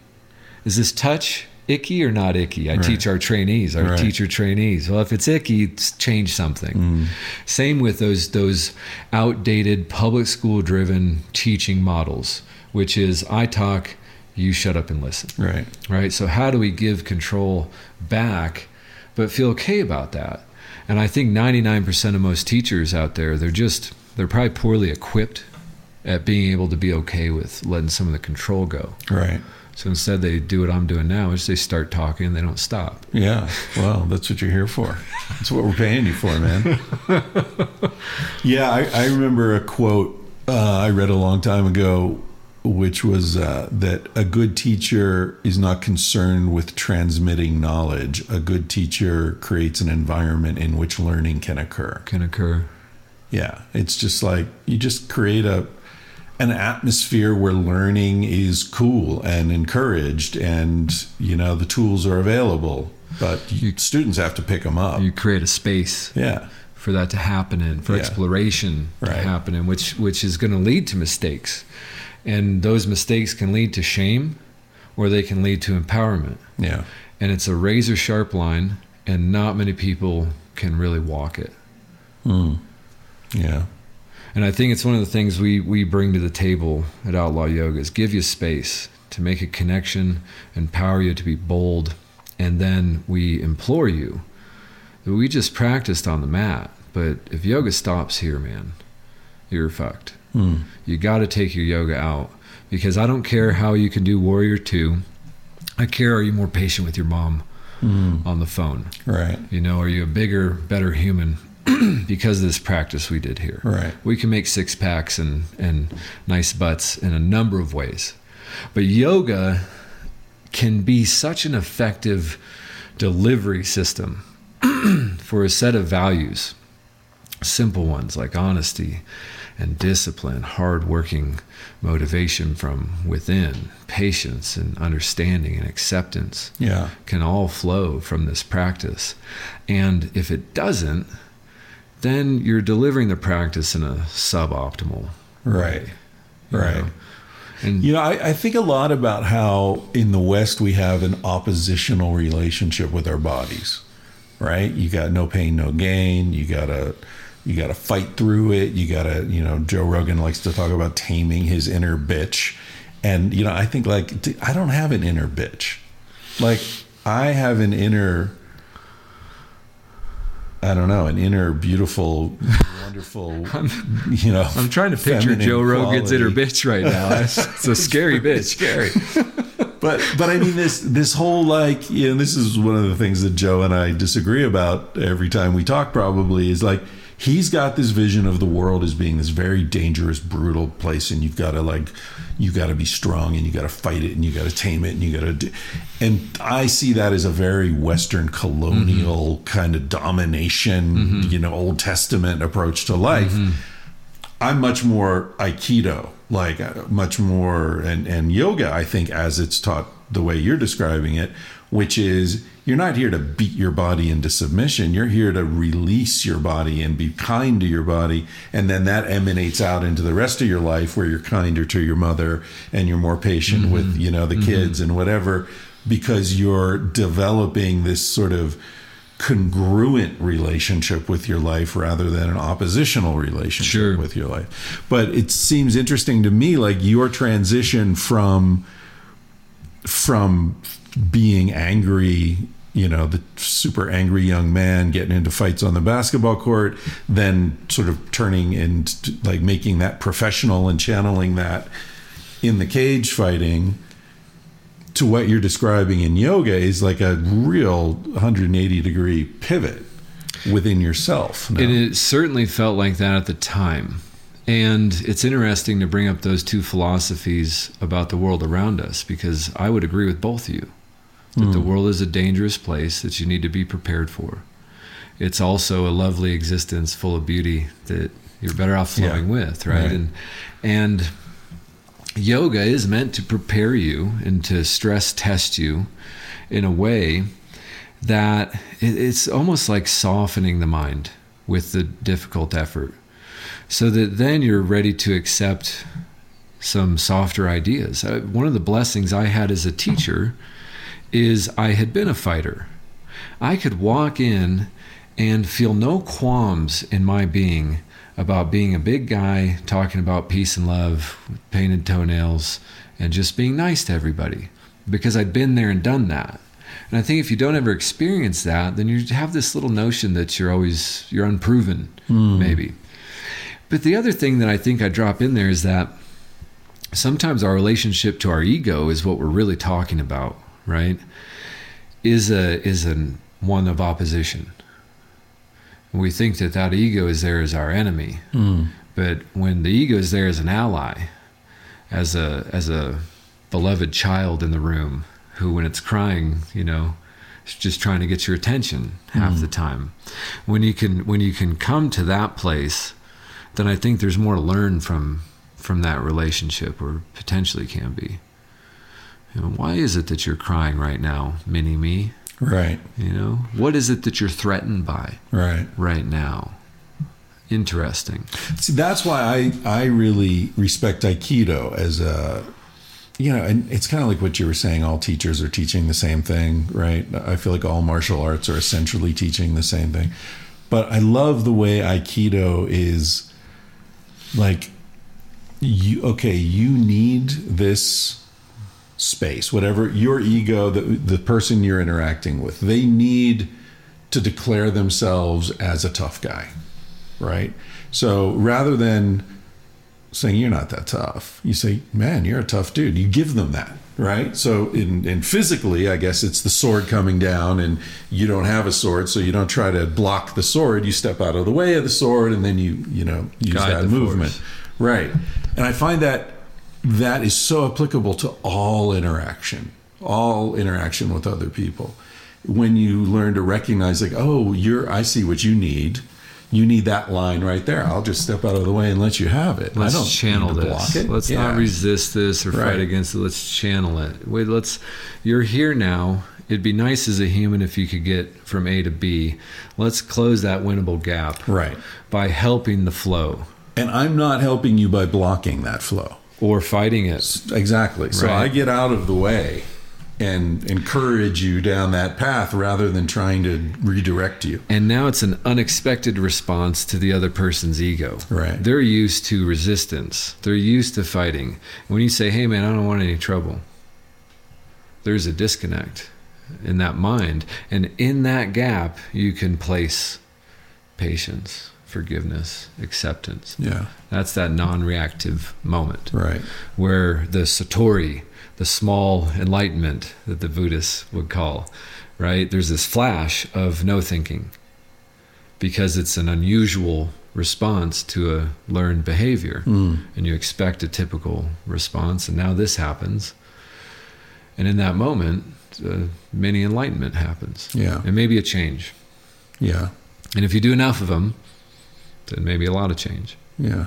Is this touch icky or not icky? I teach our trainees, our
Right.
teacher trainees. Well, if it's icky, it's change something.
Mm.
Same with those those outdated public school driven teaching models, which is I talk, you shut up and listen
Right.
right? So how do we give control back, but feel okay about that? And I think 99% of most teachers out there, they're just they're probably poorly equipped at being able to be okay with letting some of the control go.
Right.
So instead, they do what I'm doing now, is they start talking and they don't stop.
Yeah. Well, that's what you're here for. That's what we're paying you for, man. [LAUGHS] yeah, I, I remember a quote uh, I read a long time ago, which was uh, that a good teacher is not concerned with transmitting knowledge. A good teacher creates an environment in which learning can occur.
Can occur.
Yeah, it's just like you just create a an atmosphere where learning is cool and encouraged, and you know the tools are available, but you, students have to pick them up.
You create a space
yeah,
for that to happen in, for
Yeah.
exploration to
Right.
happen in, which which is going to lead to mistakes, and those mistakes can lead to shame, or they can lead to empowerment.
yeah,
and it's a razor sharp line and not many people can really walk it. Hmm.
Yeah,
and i think it's one of the things we we bring to the table at outlaw yoga is give you space to make a connection empower you to be bold and then we implore you. That we just practiced on the mat but if yoga stops here man you're fucked you got to take your yoga out because i don't care how you can do warrior 2 i care are you more patient with your mom mm. on the phone
right,
You know, are you a bigger, better human [CLEARS THROAT] because of this practice we did here.
Right.
We can make six packs and, and nice butts in a number of ways. But yoga can be such an effective delivery system [CLEARS THROAT] for a set of values. Simple ones like honesty and discipline, hardworking motivation from within, patience and understanding and acceptance
Yeah.
can all flow from this practice. And if it doesn't, then you're delivering the practice in a suboptimal
Right.
way,
Right.
know? And
You know, I, I think a lot about how in the West we have an oppositional relationship with our bodies, right? You got no pain, no gain. You gotta, you gotta fight through it. You gotta, you know, Joe Rogan likes to talk about taming his inner bitch, and you know, I think like I don't have an inner bitch, like I have an inner. I don't know, an inner beautiful, wonderful, [LAUGHS] you know.
I'm trying to picture Joe Rogan's inner bitch right now. [LAUGHS] It's, it's a scary bitch.
scary. but but I mean this this whole like you know this is one of the things that Joe and I disagree about every time we talk probably is like he's got this vision of the world as being this very dangerous brutal place and you've got to like you got to be strong and you got to fight it and you got to tame it and you got to do and I see that as a very western colonial mm-hmm. kind of domination mm-hmm. you know old testament approach to life. Mm-hmm. I'm much more Aikido, like uh, much more, and, and yoga, I think, as it's taught the way you're describing it, which is you're not here to beat your body into submission. You're here to release your body and be kind to your body. And then that emanates out into the rest of your life where you're kinder to your mother and you're more patient mm-hmm. with, you know, the mm-hmm. kids and whatever, because you're developing this sort of congruent relationship with your life rather than an oppositional relationship
Sure.
with your life. But it seems interesting to me like your transition from from being angry, you know, the super angry young man getting into fights on the basketball court, then sort of turning into like making that professional and channeling that in the cage fighting to what you're describing in yoga is like a real 180 degree pivot within yourself. now.
And it certainly felt like that at the time. And it's interesting to bring up those two philosophies about the world around us because I would agree with both of you that the world is a dangerous place that you need to be prepared for. It's also a lovely existence full of beauty that you're better off
Yeah.
flowing with, right?
Right.
And and yoga is meant to prepare you and to stress test you in a way that it's almost like softening the mind with the difficult effort so that then you're ready to accept some softer ideas. Uh, one of the blessings I had as a teacher is I had been a fighter. I could walk in and feel no qualms in my being about being a big guy talking about peace and love, painted toenails, and just being nice to everybody because I'd been there and done that. And I think if you don't ever experience that, then you have this little notion that you're always you're unproven, hmm. maybe. But the other thing that I think I drop in there is that sometimes our relationship to our ego is what we're really talking about, right? Is a is an one of opposition. We think that that ego is there as our enemy, hmm. but when the ego is there as an ally, as a as a beloved child in the room, who when it's crying, you know, is just trying to get your attention half the hmm. time. When you can when you can come to that place, then I think there's more to learn from from that relationship, or potentially can be. You know, why is it that you're crying right now, mini me?
right,
You know, what is it that you're threatened by
right.
right now? Interesting.
See, that's why I I really respect Aikido as a you know, and it's kind of like what you were saying. All teachers are teaching the same thing, right? I feel like all martial arts are essentially teaching the same thing. But I love the way Aikido is like you okay, you need this space, whatever your ego, the the person you're interacting with, they need to declare themselves as a tough guy, right? So rather than saying you're not that tough, you say, man, you're a tough dude. You give them that, right? So in, in physically, I guess it's the sword coming down, and you don't have a sword, so you don't try to block the sword. You step out of the way of the sword, and then you you know use
Guide
that movement,
force.
right? And I find that that is so applicable to all interaction, all interaction with other people. When you learn to recognize, like, oh, you're, I see what you need. You need that line right there. I'll just step out of the way and let you have it.
Let's
I don't
channel this.
block it.
Let's
Yeah.
not resist this or
Right.
fight against it. Let's channel it. Wait, let's. You're here now. It'd be nice as a human if you could get from A to B. Let's close that winnable gap
Right.
by helping the flow
And I'm not helping you by blocking that flow.
Or fighting it.
Exactly. So
Right.
I get out of the way and encourage you down that path rather than trying to redirect you.
And now it's an unexpected response to the other person's ego.
Right.
They're used to resistance. They're used to fighting. When you say, "Hey, man, I don't want any trouble," there's a disconnect in that mind, and in that gap, you can place patience, forgiveness, acceptance.
Yeah.
That's that non-reactive moment
Right.
where the satori, the small enlightenment that the Buddhists would call, right? There's this flash of no thinking because it's an unusual response to a learned behavior
Mm.
and you expect a typical response and now this happens and in that moment uh, mini enlightenment happens
Yeah.
and maybe a change
Yeah.
and if you do enough of them then maybe a lot of change
Yeah.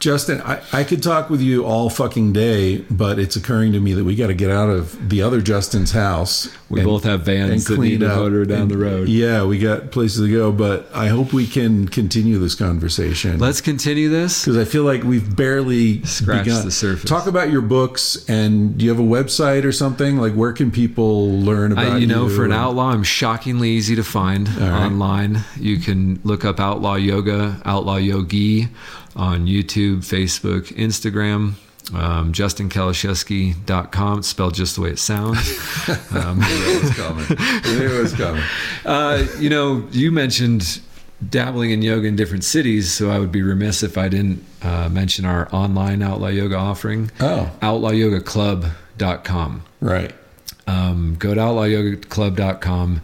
Justin, I, I could talk with you all fucking day, but it's occurring to me that we got to get out of the other Justin's house.
we
and-
both have vans that need to
up.
motor down
And-
the road
Yeah, we got places to go, but I hope we can continue this conversation.
let's continue this
because I feel like we've barely
Scratched
begun.
the surface.
Talk about your books, and do you have a website or something? Like, where can people learn about
I, you know,
you
for an outlaw, I'm shockingly easy to find
right.
online. You can look up Outlaw Yoga, Outlaw Yogi on YouTube, Facebook, Instagram. Um. It's spelled just the way it sounds. [LAUGHS] um,
It was coming. It was coming.
uh, you know, you mentioned dabbling in yoga in different cities, so I would be remiss if I didn't uh, mention our online Outlaw Yoga offering,
Oh,
outlawyogaclub.com.
right.
Um, go to outlawyogaclub.com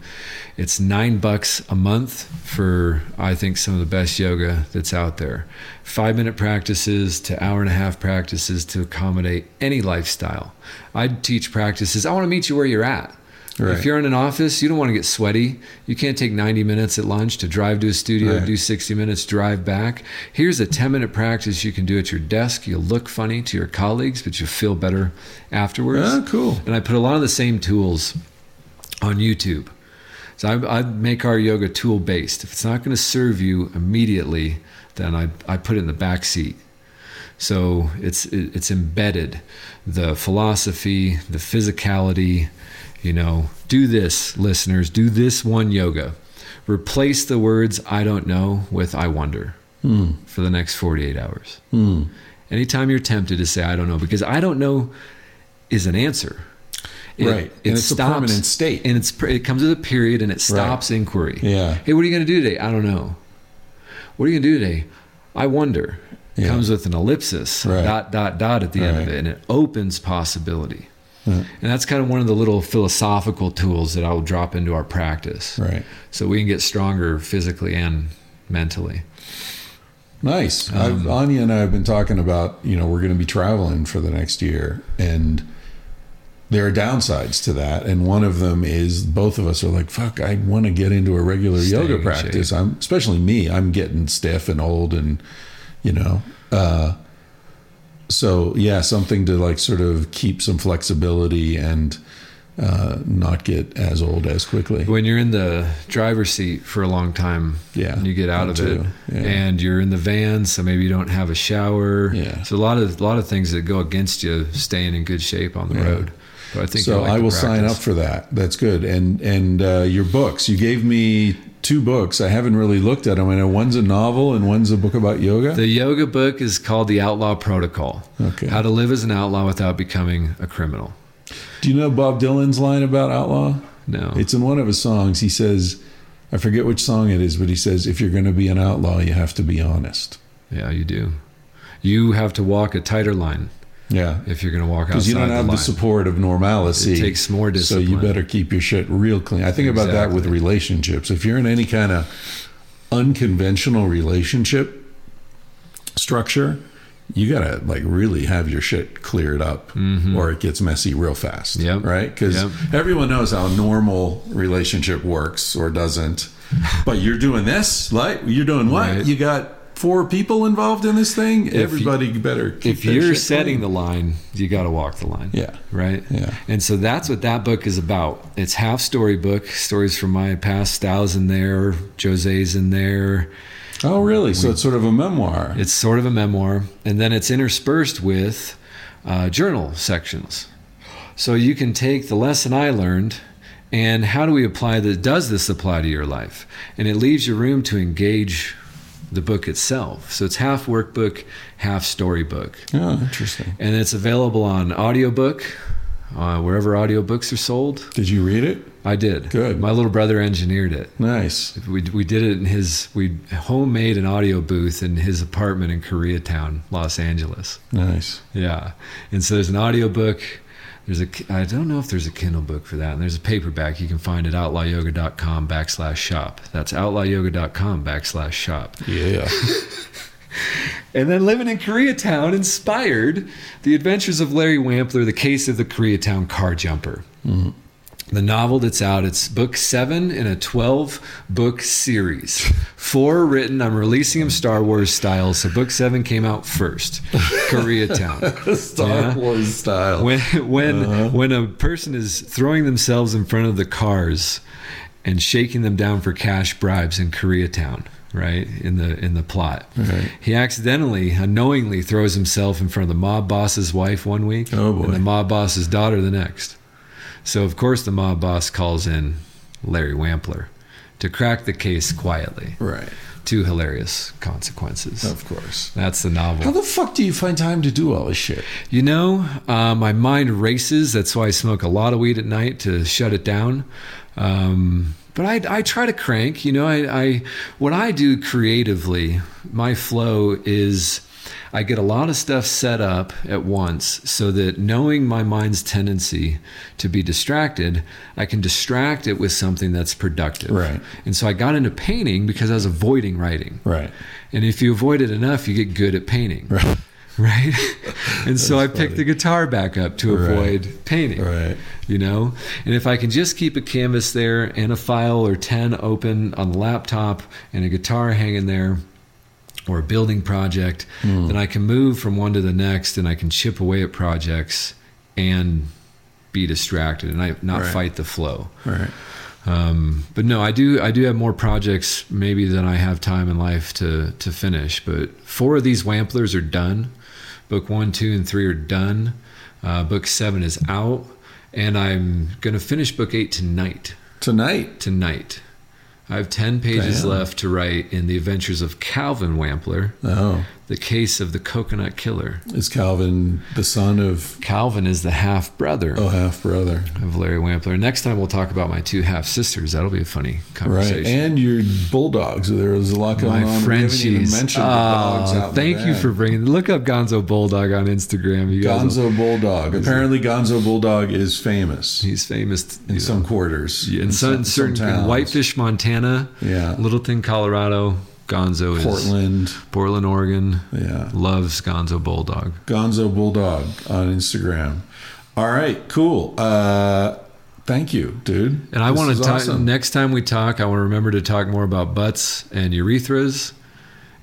it's nine bucks a month for i think some of the best yoga that's out there. Five minute practices to hour and a half practices to accommodate any lifestyle. I teach practices. I want to meet you where you're at
Right.
if you're in an office you don't want to get sweaty you can't take 90 minutes at lunch to drive to a studio
Right.
do 60 minutes drive back here's a 10 minute practice you can do at your desk you'll look funny to your colleagues but you'll feel better afterwards
Ah, cool.
and I put a lot of the same tools on YouTube. So I, I make our yoga tool based. If it's not going to serve you immediately, then I, I put it in the back seat. So it's it, it's embedded, the philosophy, the physicality. You know, do this, listeners. Do this one yoga. Replace the words "I don't know" with "I wonder"
Hmm.
for the next 48 hours.
Hmm.
Anytime you're tempted to say "I don't know," because "I don't know" is an answer. It,
Right. And it's a permanent state.
and it's it comes with a period, and it stops inquiry.
Yeah.
Hey, what are you going to do today? I don't know. What are you going to do today? I wonder. It
Yeah.
comes with an ellipsis,
Right.
dot dot dot at the end of it, and it opens possibility.
Right.
And that's kind of one of the little philosophical tools that I will drop into our practice,
Right.
so we can get stronger physically and mentally.
Nice.
Um,
I've, Anya and I have been talking about, you know, we're going to be traveling for the next year. And there are downsides to that. And one of them is both of us are like, fuck, I want to get into a regular yoga practice.
shape.
I'm, especially me, I'm getting stiff and old and, you know, uh, so yeah, something to like sort of keep some flexibility and uh, not get as old as quickly.
when you're in the driver's seat for a long time
Yeah,
and you get out of it.
Yeah.
and you're in the van so maybe you don't have a shower
Yeah.
so a lot of a lot of things that go against you staying in good shape on the
Yeah.
road but i think
so
you'll like
I will sign up for that. That's good. And and uh, your books. You gave me two books. I haven't really looked at them. I know one's a novel and one's a book about yoga.
the yoga book is called the outlaw protocol
Okay.
how to live as an outlaw without becoming a criminal
Do you know Bob Dylan's line about outlaw?
no
It's in one of his songs. He says, I forget which song it is, but he says, if you're going to be an outlaw, you have to be honest.
yeah you do you have to walk a tighter line
Yeah.
if you're going to walk outside
Because you don't have the
line.
support of normalcy.
It takes more discipline.
So you better keep your shit real clean. I think about that with relationships. If you're in any kind of unconventional relationship structure, you gotta like really have your shit cleared up, or it gets messy real fast.
Mm-hmm. Yep.
Right? Because
Yep.
everyone knows how a normal relationship works or doesn't. [LAUGHS] But you're doing this, like you're doing what?
Right.
You got four people involved in this thing.
you-
Everybody better. Keep
if you're setting
clean.
the line, you got to walk the line.
Yeah.
Right?
Yeah.
And so that's what that book is about. It's half story book stories from my past. Styles in there, Jose's in there.
Oh, really? So it's sort of a memoir.
It's sort of a memoir, and then it's interspersed with uh, journal sections. So you can take the lesson I learned and how do we apply that? does this apply to your life? And it leaves you room to engage the book itself. So it's half workbook, half storybook.
Oh, interesting.
And it's available on audiobook, uh, wherever audiobooks are sold.
Did you read it?
I did.
Good.
My little brother engineered it.
Nice.
We, we did it in his we homemade an audio booth in his apartment in Koreatown, Los Angeles.
Nice.
Yeah, and so there's an audio book. There's a I don't know if there's a Kindle book for that, and there's a paperback. You can find it at outlawyoga.com backslash shop. That's outlawyoga.com backslash shop.
Yeah. [LAUGHS]
And then living in Koreatown inspired the adventures of Larry Wampler, the case of the Koreatown car jumper. Mm-hmm. The novel that's out, it's book seven in a 12 book series. Four written, I'm releasing them Star Wars style, so book seven came out first. Koreatown. [LAUGHS]
Star
Yeah.
Wars style.
When when
Uh-huh.
when a person is throwing themselves in front of the cars and shaking them down for cash bribes in Koreatown, right? In the in the plot. He accidentally, unknowingly throws himself in front of the mob boss's wife one week
Oh, boy.
and the mob boss's daughter the next. So of course the mob boss calls in Larry Wampler to crack the case quietly.
right.
To hilarious consequences.
Of course.
That's the novel.
How the fuck do you find time to do all this shit?
You know, uh, my mind races. That's why I smoke a lot of weed at night to shut it down. Um, but I, I try to crank. You know, I, I what I do creatively, my flow is I get a lot of stuff set up at once so that knowing my mind's tendency to be distracted, I can distract it with something that's productive.
Right.
And so I got into painting because I was avoiding writing.
Right.
And if you avoid it enough, you get good at painting.
Right. [LAUGHS]
Right. and so I
That's
picked the guitar back up to
Right.
avoid painting.
Right.
You know? And if I can just keep a canvas there and a file or 10 open on the laptop and a guitar hanging there or a building project,
Hmm.
then I can move from one to the next and I can chip away at projects and be distracted and I not
Right.
fight the flow.
Right.
Um, but no, I do. I do have more projects maybe than I have time in life to to finish. But four of these Wamplers are done. Book one, two, and three are done. Uh, book seven is out, and I'm going to finish book eight tonight.
Tonight.
Tonight, I have ten pages
Damn.
left to write in the adventures of Calvin Wampler,
Oh.
the case of the coconut killer.
Is Calvin the son of
Calvin is the half brother
oh half brother?
of Larry Wampler. Next time we'll talk about my two half sisters. That'll be a funny conversation. Right.
And your bulldogs. There was a lot going
My
on. Even
Frenchies.
mentioned the ah, dogs
Oh,
out
thank you for bringing. Look up Gonzo Bulldog on Instagram. You guys, will-
Gonzo Bulldog. Apparently, Gonzo Bulldog is famous
he's famous
in
you
some quarters.
Yeah, in, some, certain in
towns.
Whitefish, Montana,
Yeah.
Littleton, Colorado. Gonzo is
Portland.
Portland, Oregon.
Yeah.
Loves Gonzo Bulldog.
Gonzo Bulldog on Instagram. All right, cool. Uh, thank you, dude.
And I want to talk
awesome.
next time we talk. I want to remember to talk more about butts and urethras,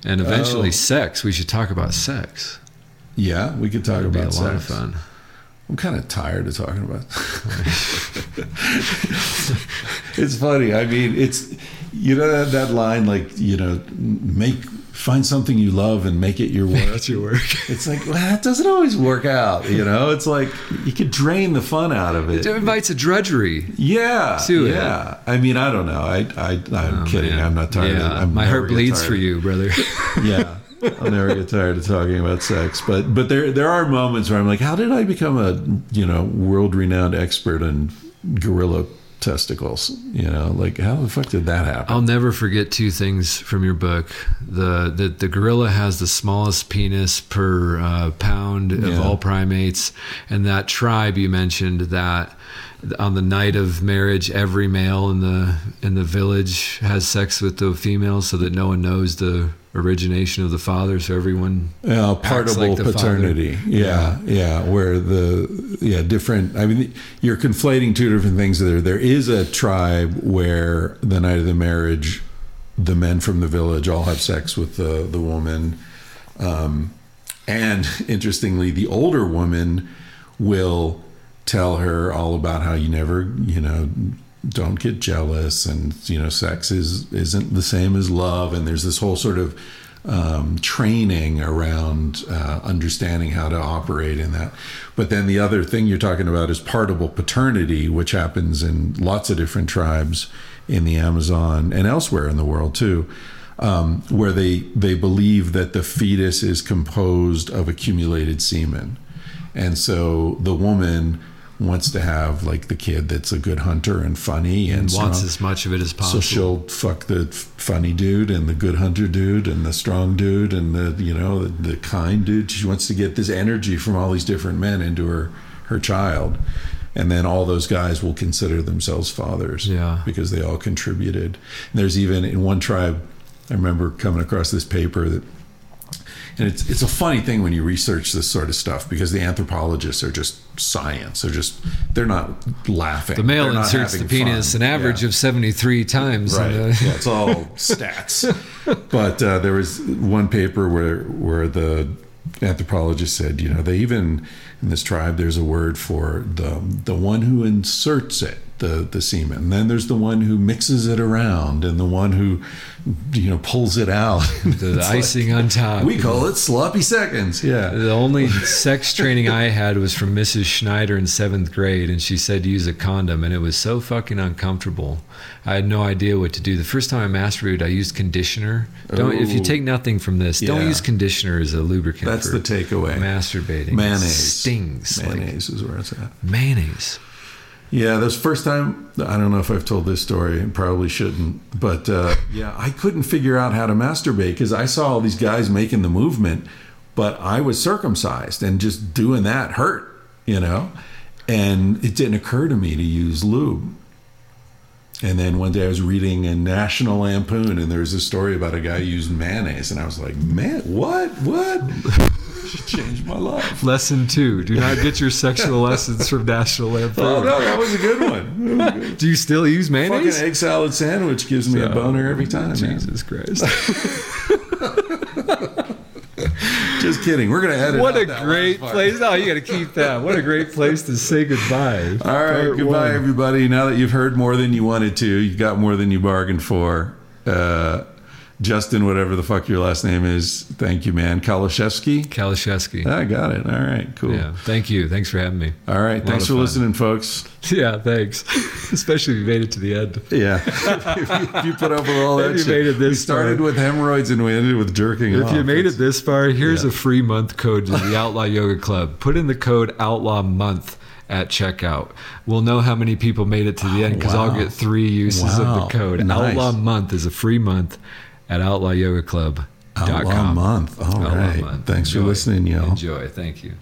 and eventually
Oh.
sex. We should talk about sex.
Yeah, we could talk
That'd be a
about
lot of fun.
I'm kind of tired of talking about. [LAUGHS] it's funny. I mean, it's you know that, that line like you know make find something you love and make it your work.
That's your work. [LAUGHS]
It's like well, that doesn't always work out. You know, it's like you could drain the fun out of it.
It invites a drudgery.
Yeah,
To it.
yeah. I mean, I don't know. I, I, I'm
Oh,
kidding.
man.
I'm not tired.
Yeah,
of, I'm
my heart bleeds
tired
for you, brother.
yeah [LAUGHS] i'll never get tired of talking about sex but but there there are moments where i'm like how did i become a you know world renowned expert in gorilla testicles. You know, like how the fuck did that happen?
I'll never forget two things from your book. The the, the gorilla has the smallest penis per uh, pound of
Yeah.
all primates, and that tribe you mentioned that on the night of marriage, every male in the in the village has sex with the female, so that no one knows the origination of the father. So everyone
Yeah,
acts
partible
like
paternity. Yeah, yeah, where the yeah different. I mean, you're conflating two different things there. There is a tribe where the night of the marriage, the men from the village all have sex with the the woman, um, and [LAUGHS] interestingly, the older woman will tell her all about how you never, you know. Don't get jealous, and you know, sex is isn't the same as love, and there's this whole sort of um, training around uh, understanding how to operate in that. But then the other thing you're talking about is partible paternity, which happens in lots of different tribes in the Amazon and elsewhere in the world too, um, where they they believe that the fetus is composed of accumulated semen, and so the woman wants to have like the kid that's a good hunter and funny and
and wants as much of it as possible.
So she'll fuck the f- funny dude and the good hunter dude and the strong dude and the you know the, the kind dude. She wants to get this energy from all these different men into her her child, and then all those guys will consider themselves fathers.
Yeah.
because they all contributed. And there's even in one tribe, I remember coming across this paper that. And it's it's a funny thing when you research this sort of stuff because the anthropologists are just science. They're just they're not laughing.
the male
They're
inserts the penis
fun.
an average
Yeah.
of 73 times. in
Right.
the-
yeah, it's all stats. [LAUGHS] But uh, there was one paper where where the anthropologist said, you know, they even in this tribe there's a word for the the one who inserts it, the the semen. And then there's the one who mixes it around, and the one who you know pulls it out. [LAUGHS]
the
It's like-
icing on top.
we call it sloppy seconds. Yeah.
The only sex training I had was from Mrs. Schneider in seventh grade, and she said to use a condom, and it was so fucking uncomfortable. I had no idea what to do. The first time I masturbated, I used conditioner. Don't if you take nothing from this, don't use conditioner as a lubricant.
That's the takeaway.
Masturbating
Mayonnaise.
stings like
Mayonnaise is where it's at.
mayonnaise.
Yeah, this first time, I don't know if I've told this story, probably shouldn't, but uh, [LAUGHS] yeah, I couldn't figure out how to masturbate because I saw all these guys making the movement, but I was circumcised and just doing that hurt, you know? And it didn't occur to me to use lube. And then one day I was reading a National Lampoon, and there was a story about a guy using mayonnaise, and I was like, "Man, what? What?" [LAUGHS] Changed my life.
Lesson two: Do not get your sexual lessons from National Lampoon. [LAUGHS]
Oh no, that was a good one. Good. [LAUGHS]
Do you still use
Fucking
mayonnaise?
egg salad sandwich gives me a boner every time. man.
Jesus Christ!
Just kidding. We're gonna edit.
what
out
a great place! No, you got to keep that. What a great place to say goodbye.
All right,
Part
goodbye,
one.
everybody. Now that you've heard more than you wanted to, you got more than you bargained for. Uh, Justin, whatever the fuck your last name is, thank you, man. Kalashevsky.
Kalashevsky.
I got it. All right, cool.
Yeah, thank you. Thanks for having me.
All right, thanks for
fun.
listening, folks. [LAUGHS]
Yeah, thanks. [LAUGHS] Especially if you made it to the end.
Yeah, if, [LAUGHS] you, if you put up with all that
If you
shit.
made it this
we started
far.
with hemorrhoids and we ended with jerking
If
off.
you made it this far, here's
Yeah.
a free month code to the Outlaw Yoga Club. Put in the code Outlaw Month at checkout. We'll know how many people made it to the ah, end because
Wow.
I'll get three uses
Wow.
of the code.
Nice.
Outlaw Month is a free month at outlawyoga.club.com.
Outlaw month. All
Outlaw
right.
Month.
Thanks for listening, y'all.
Enjoy. Thank you.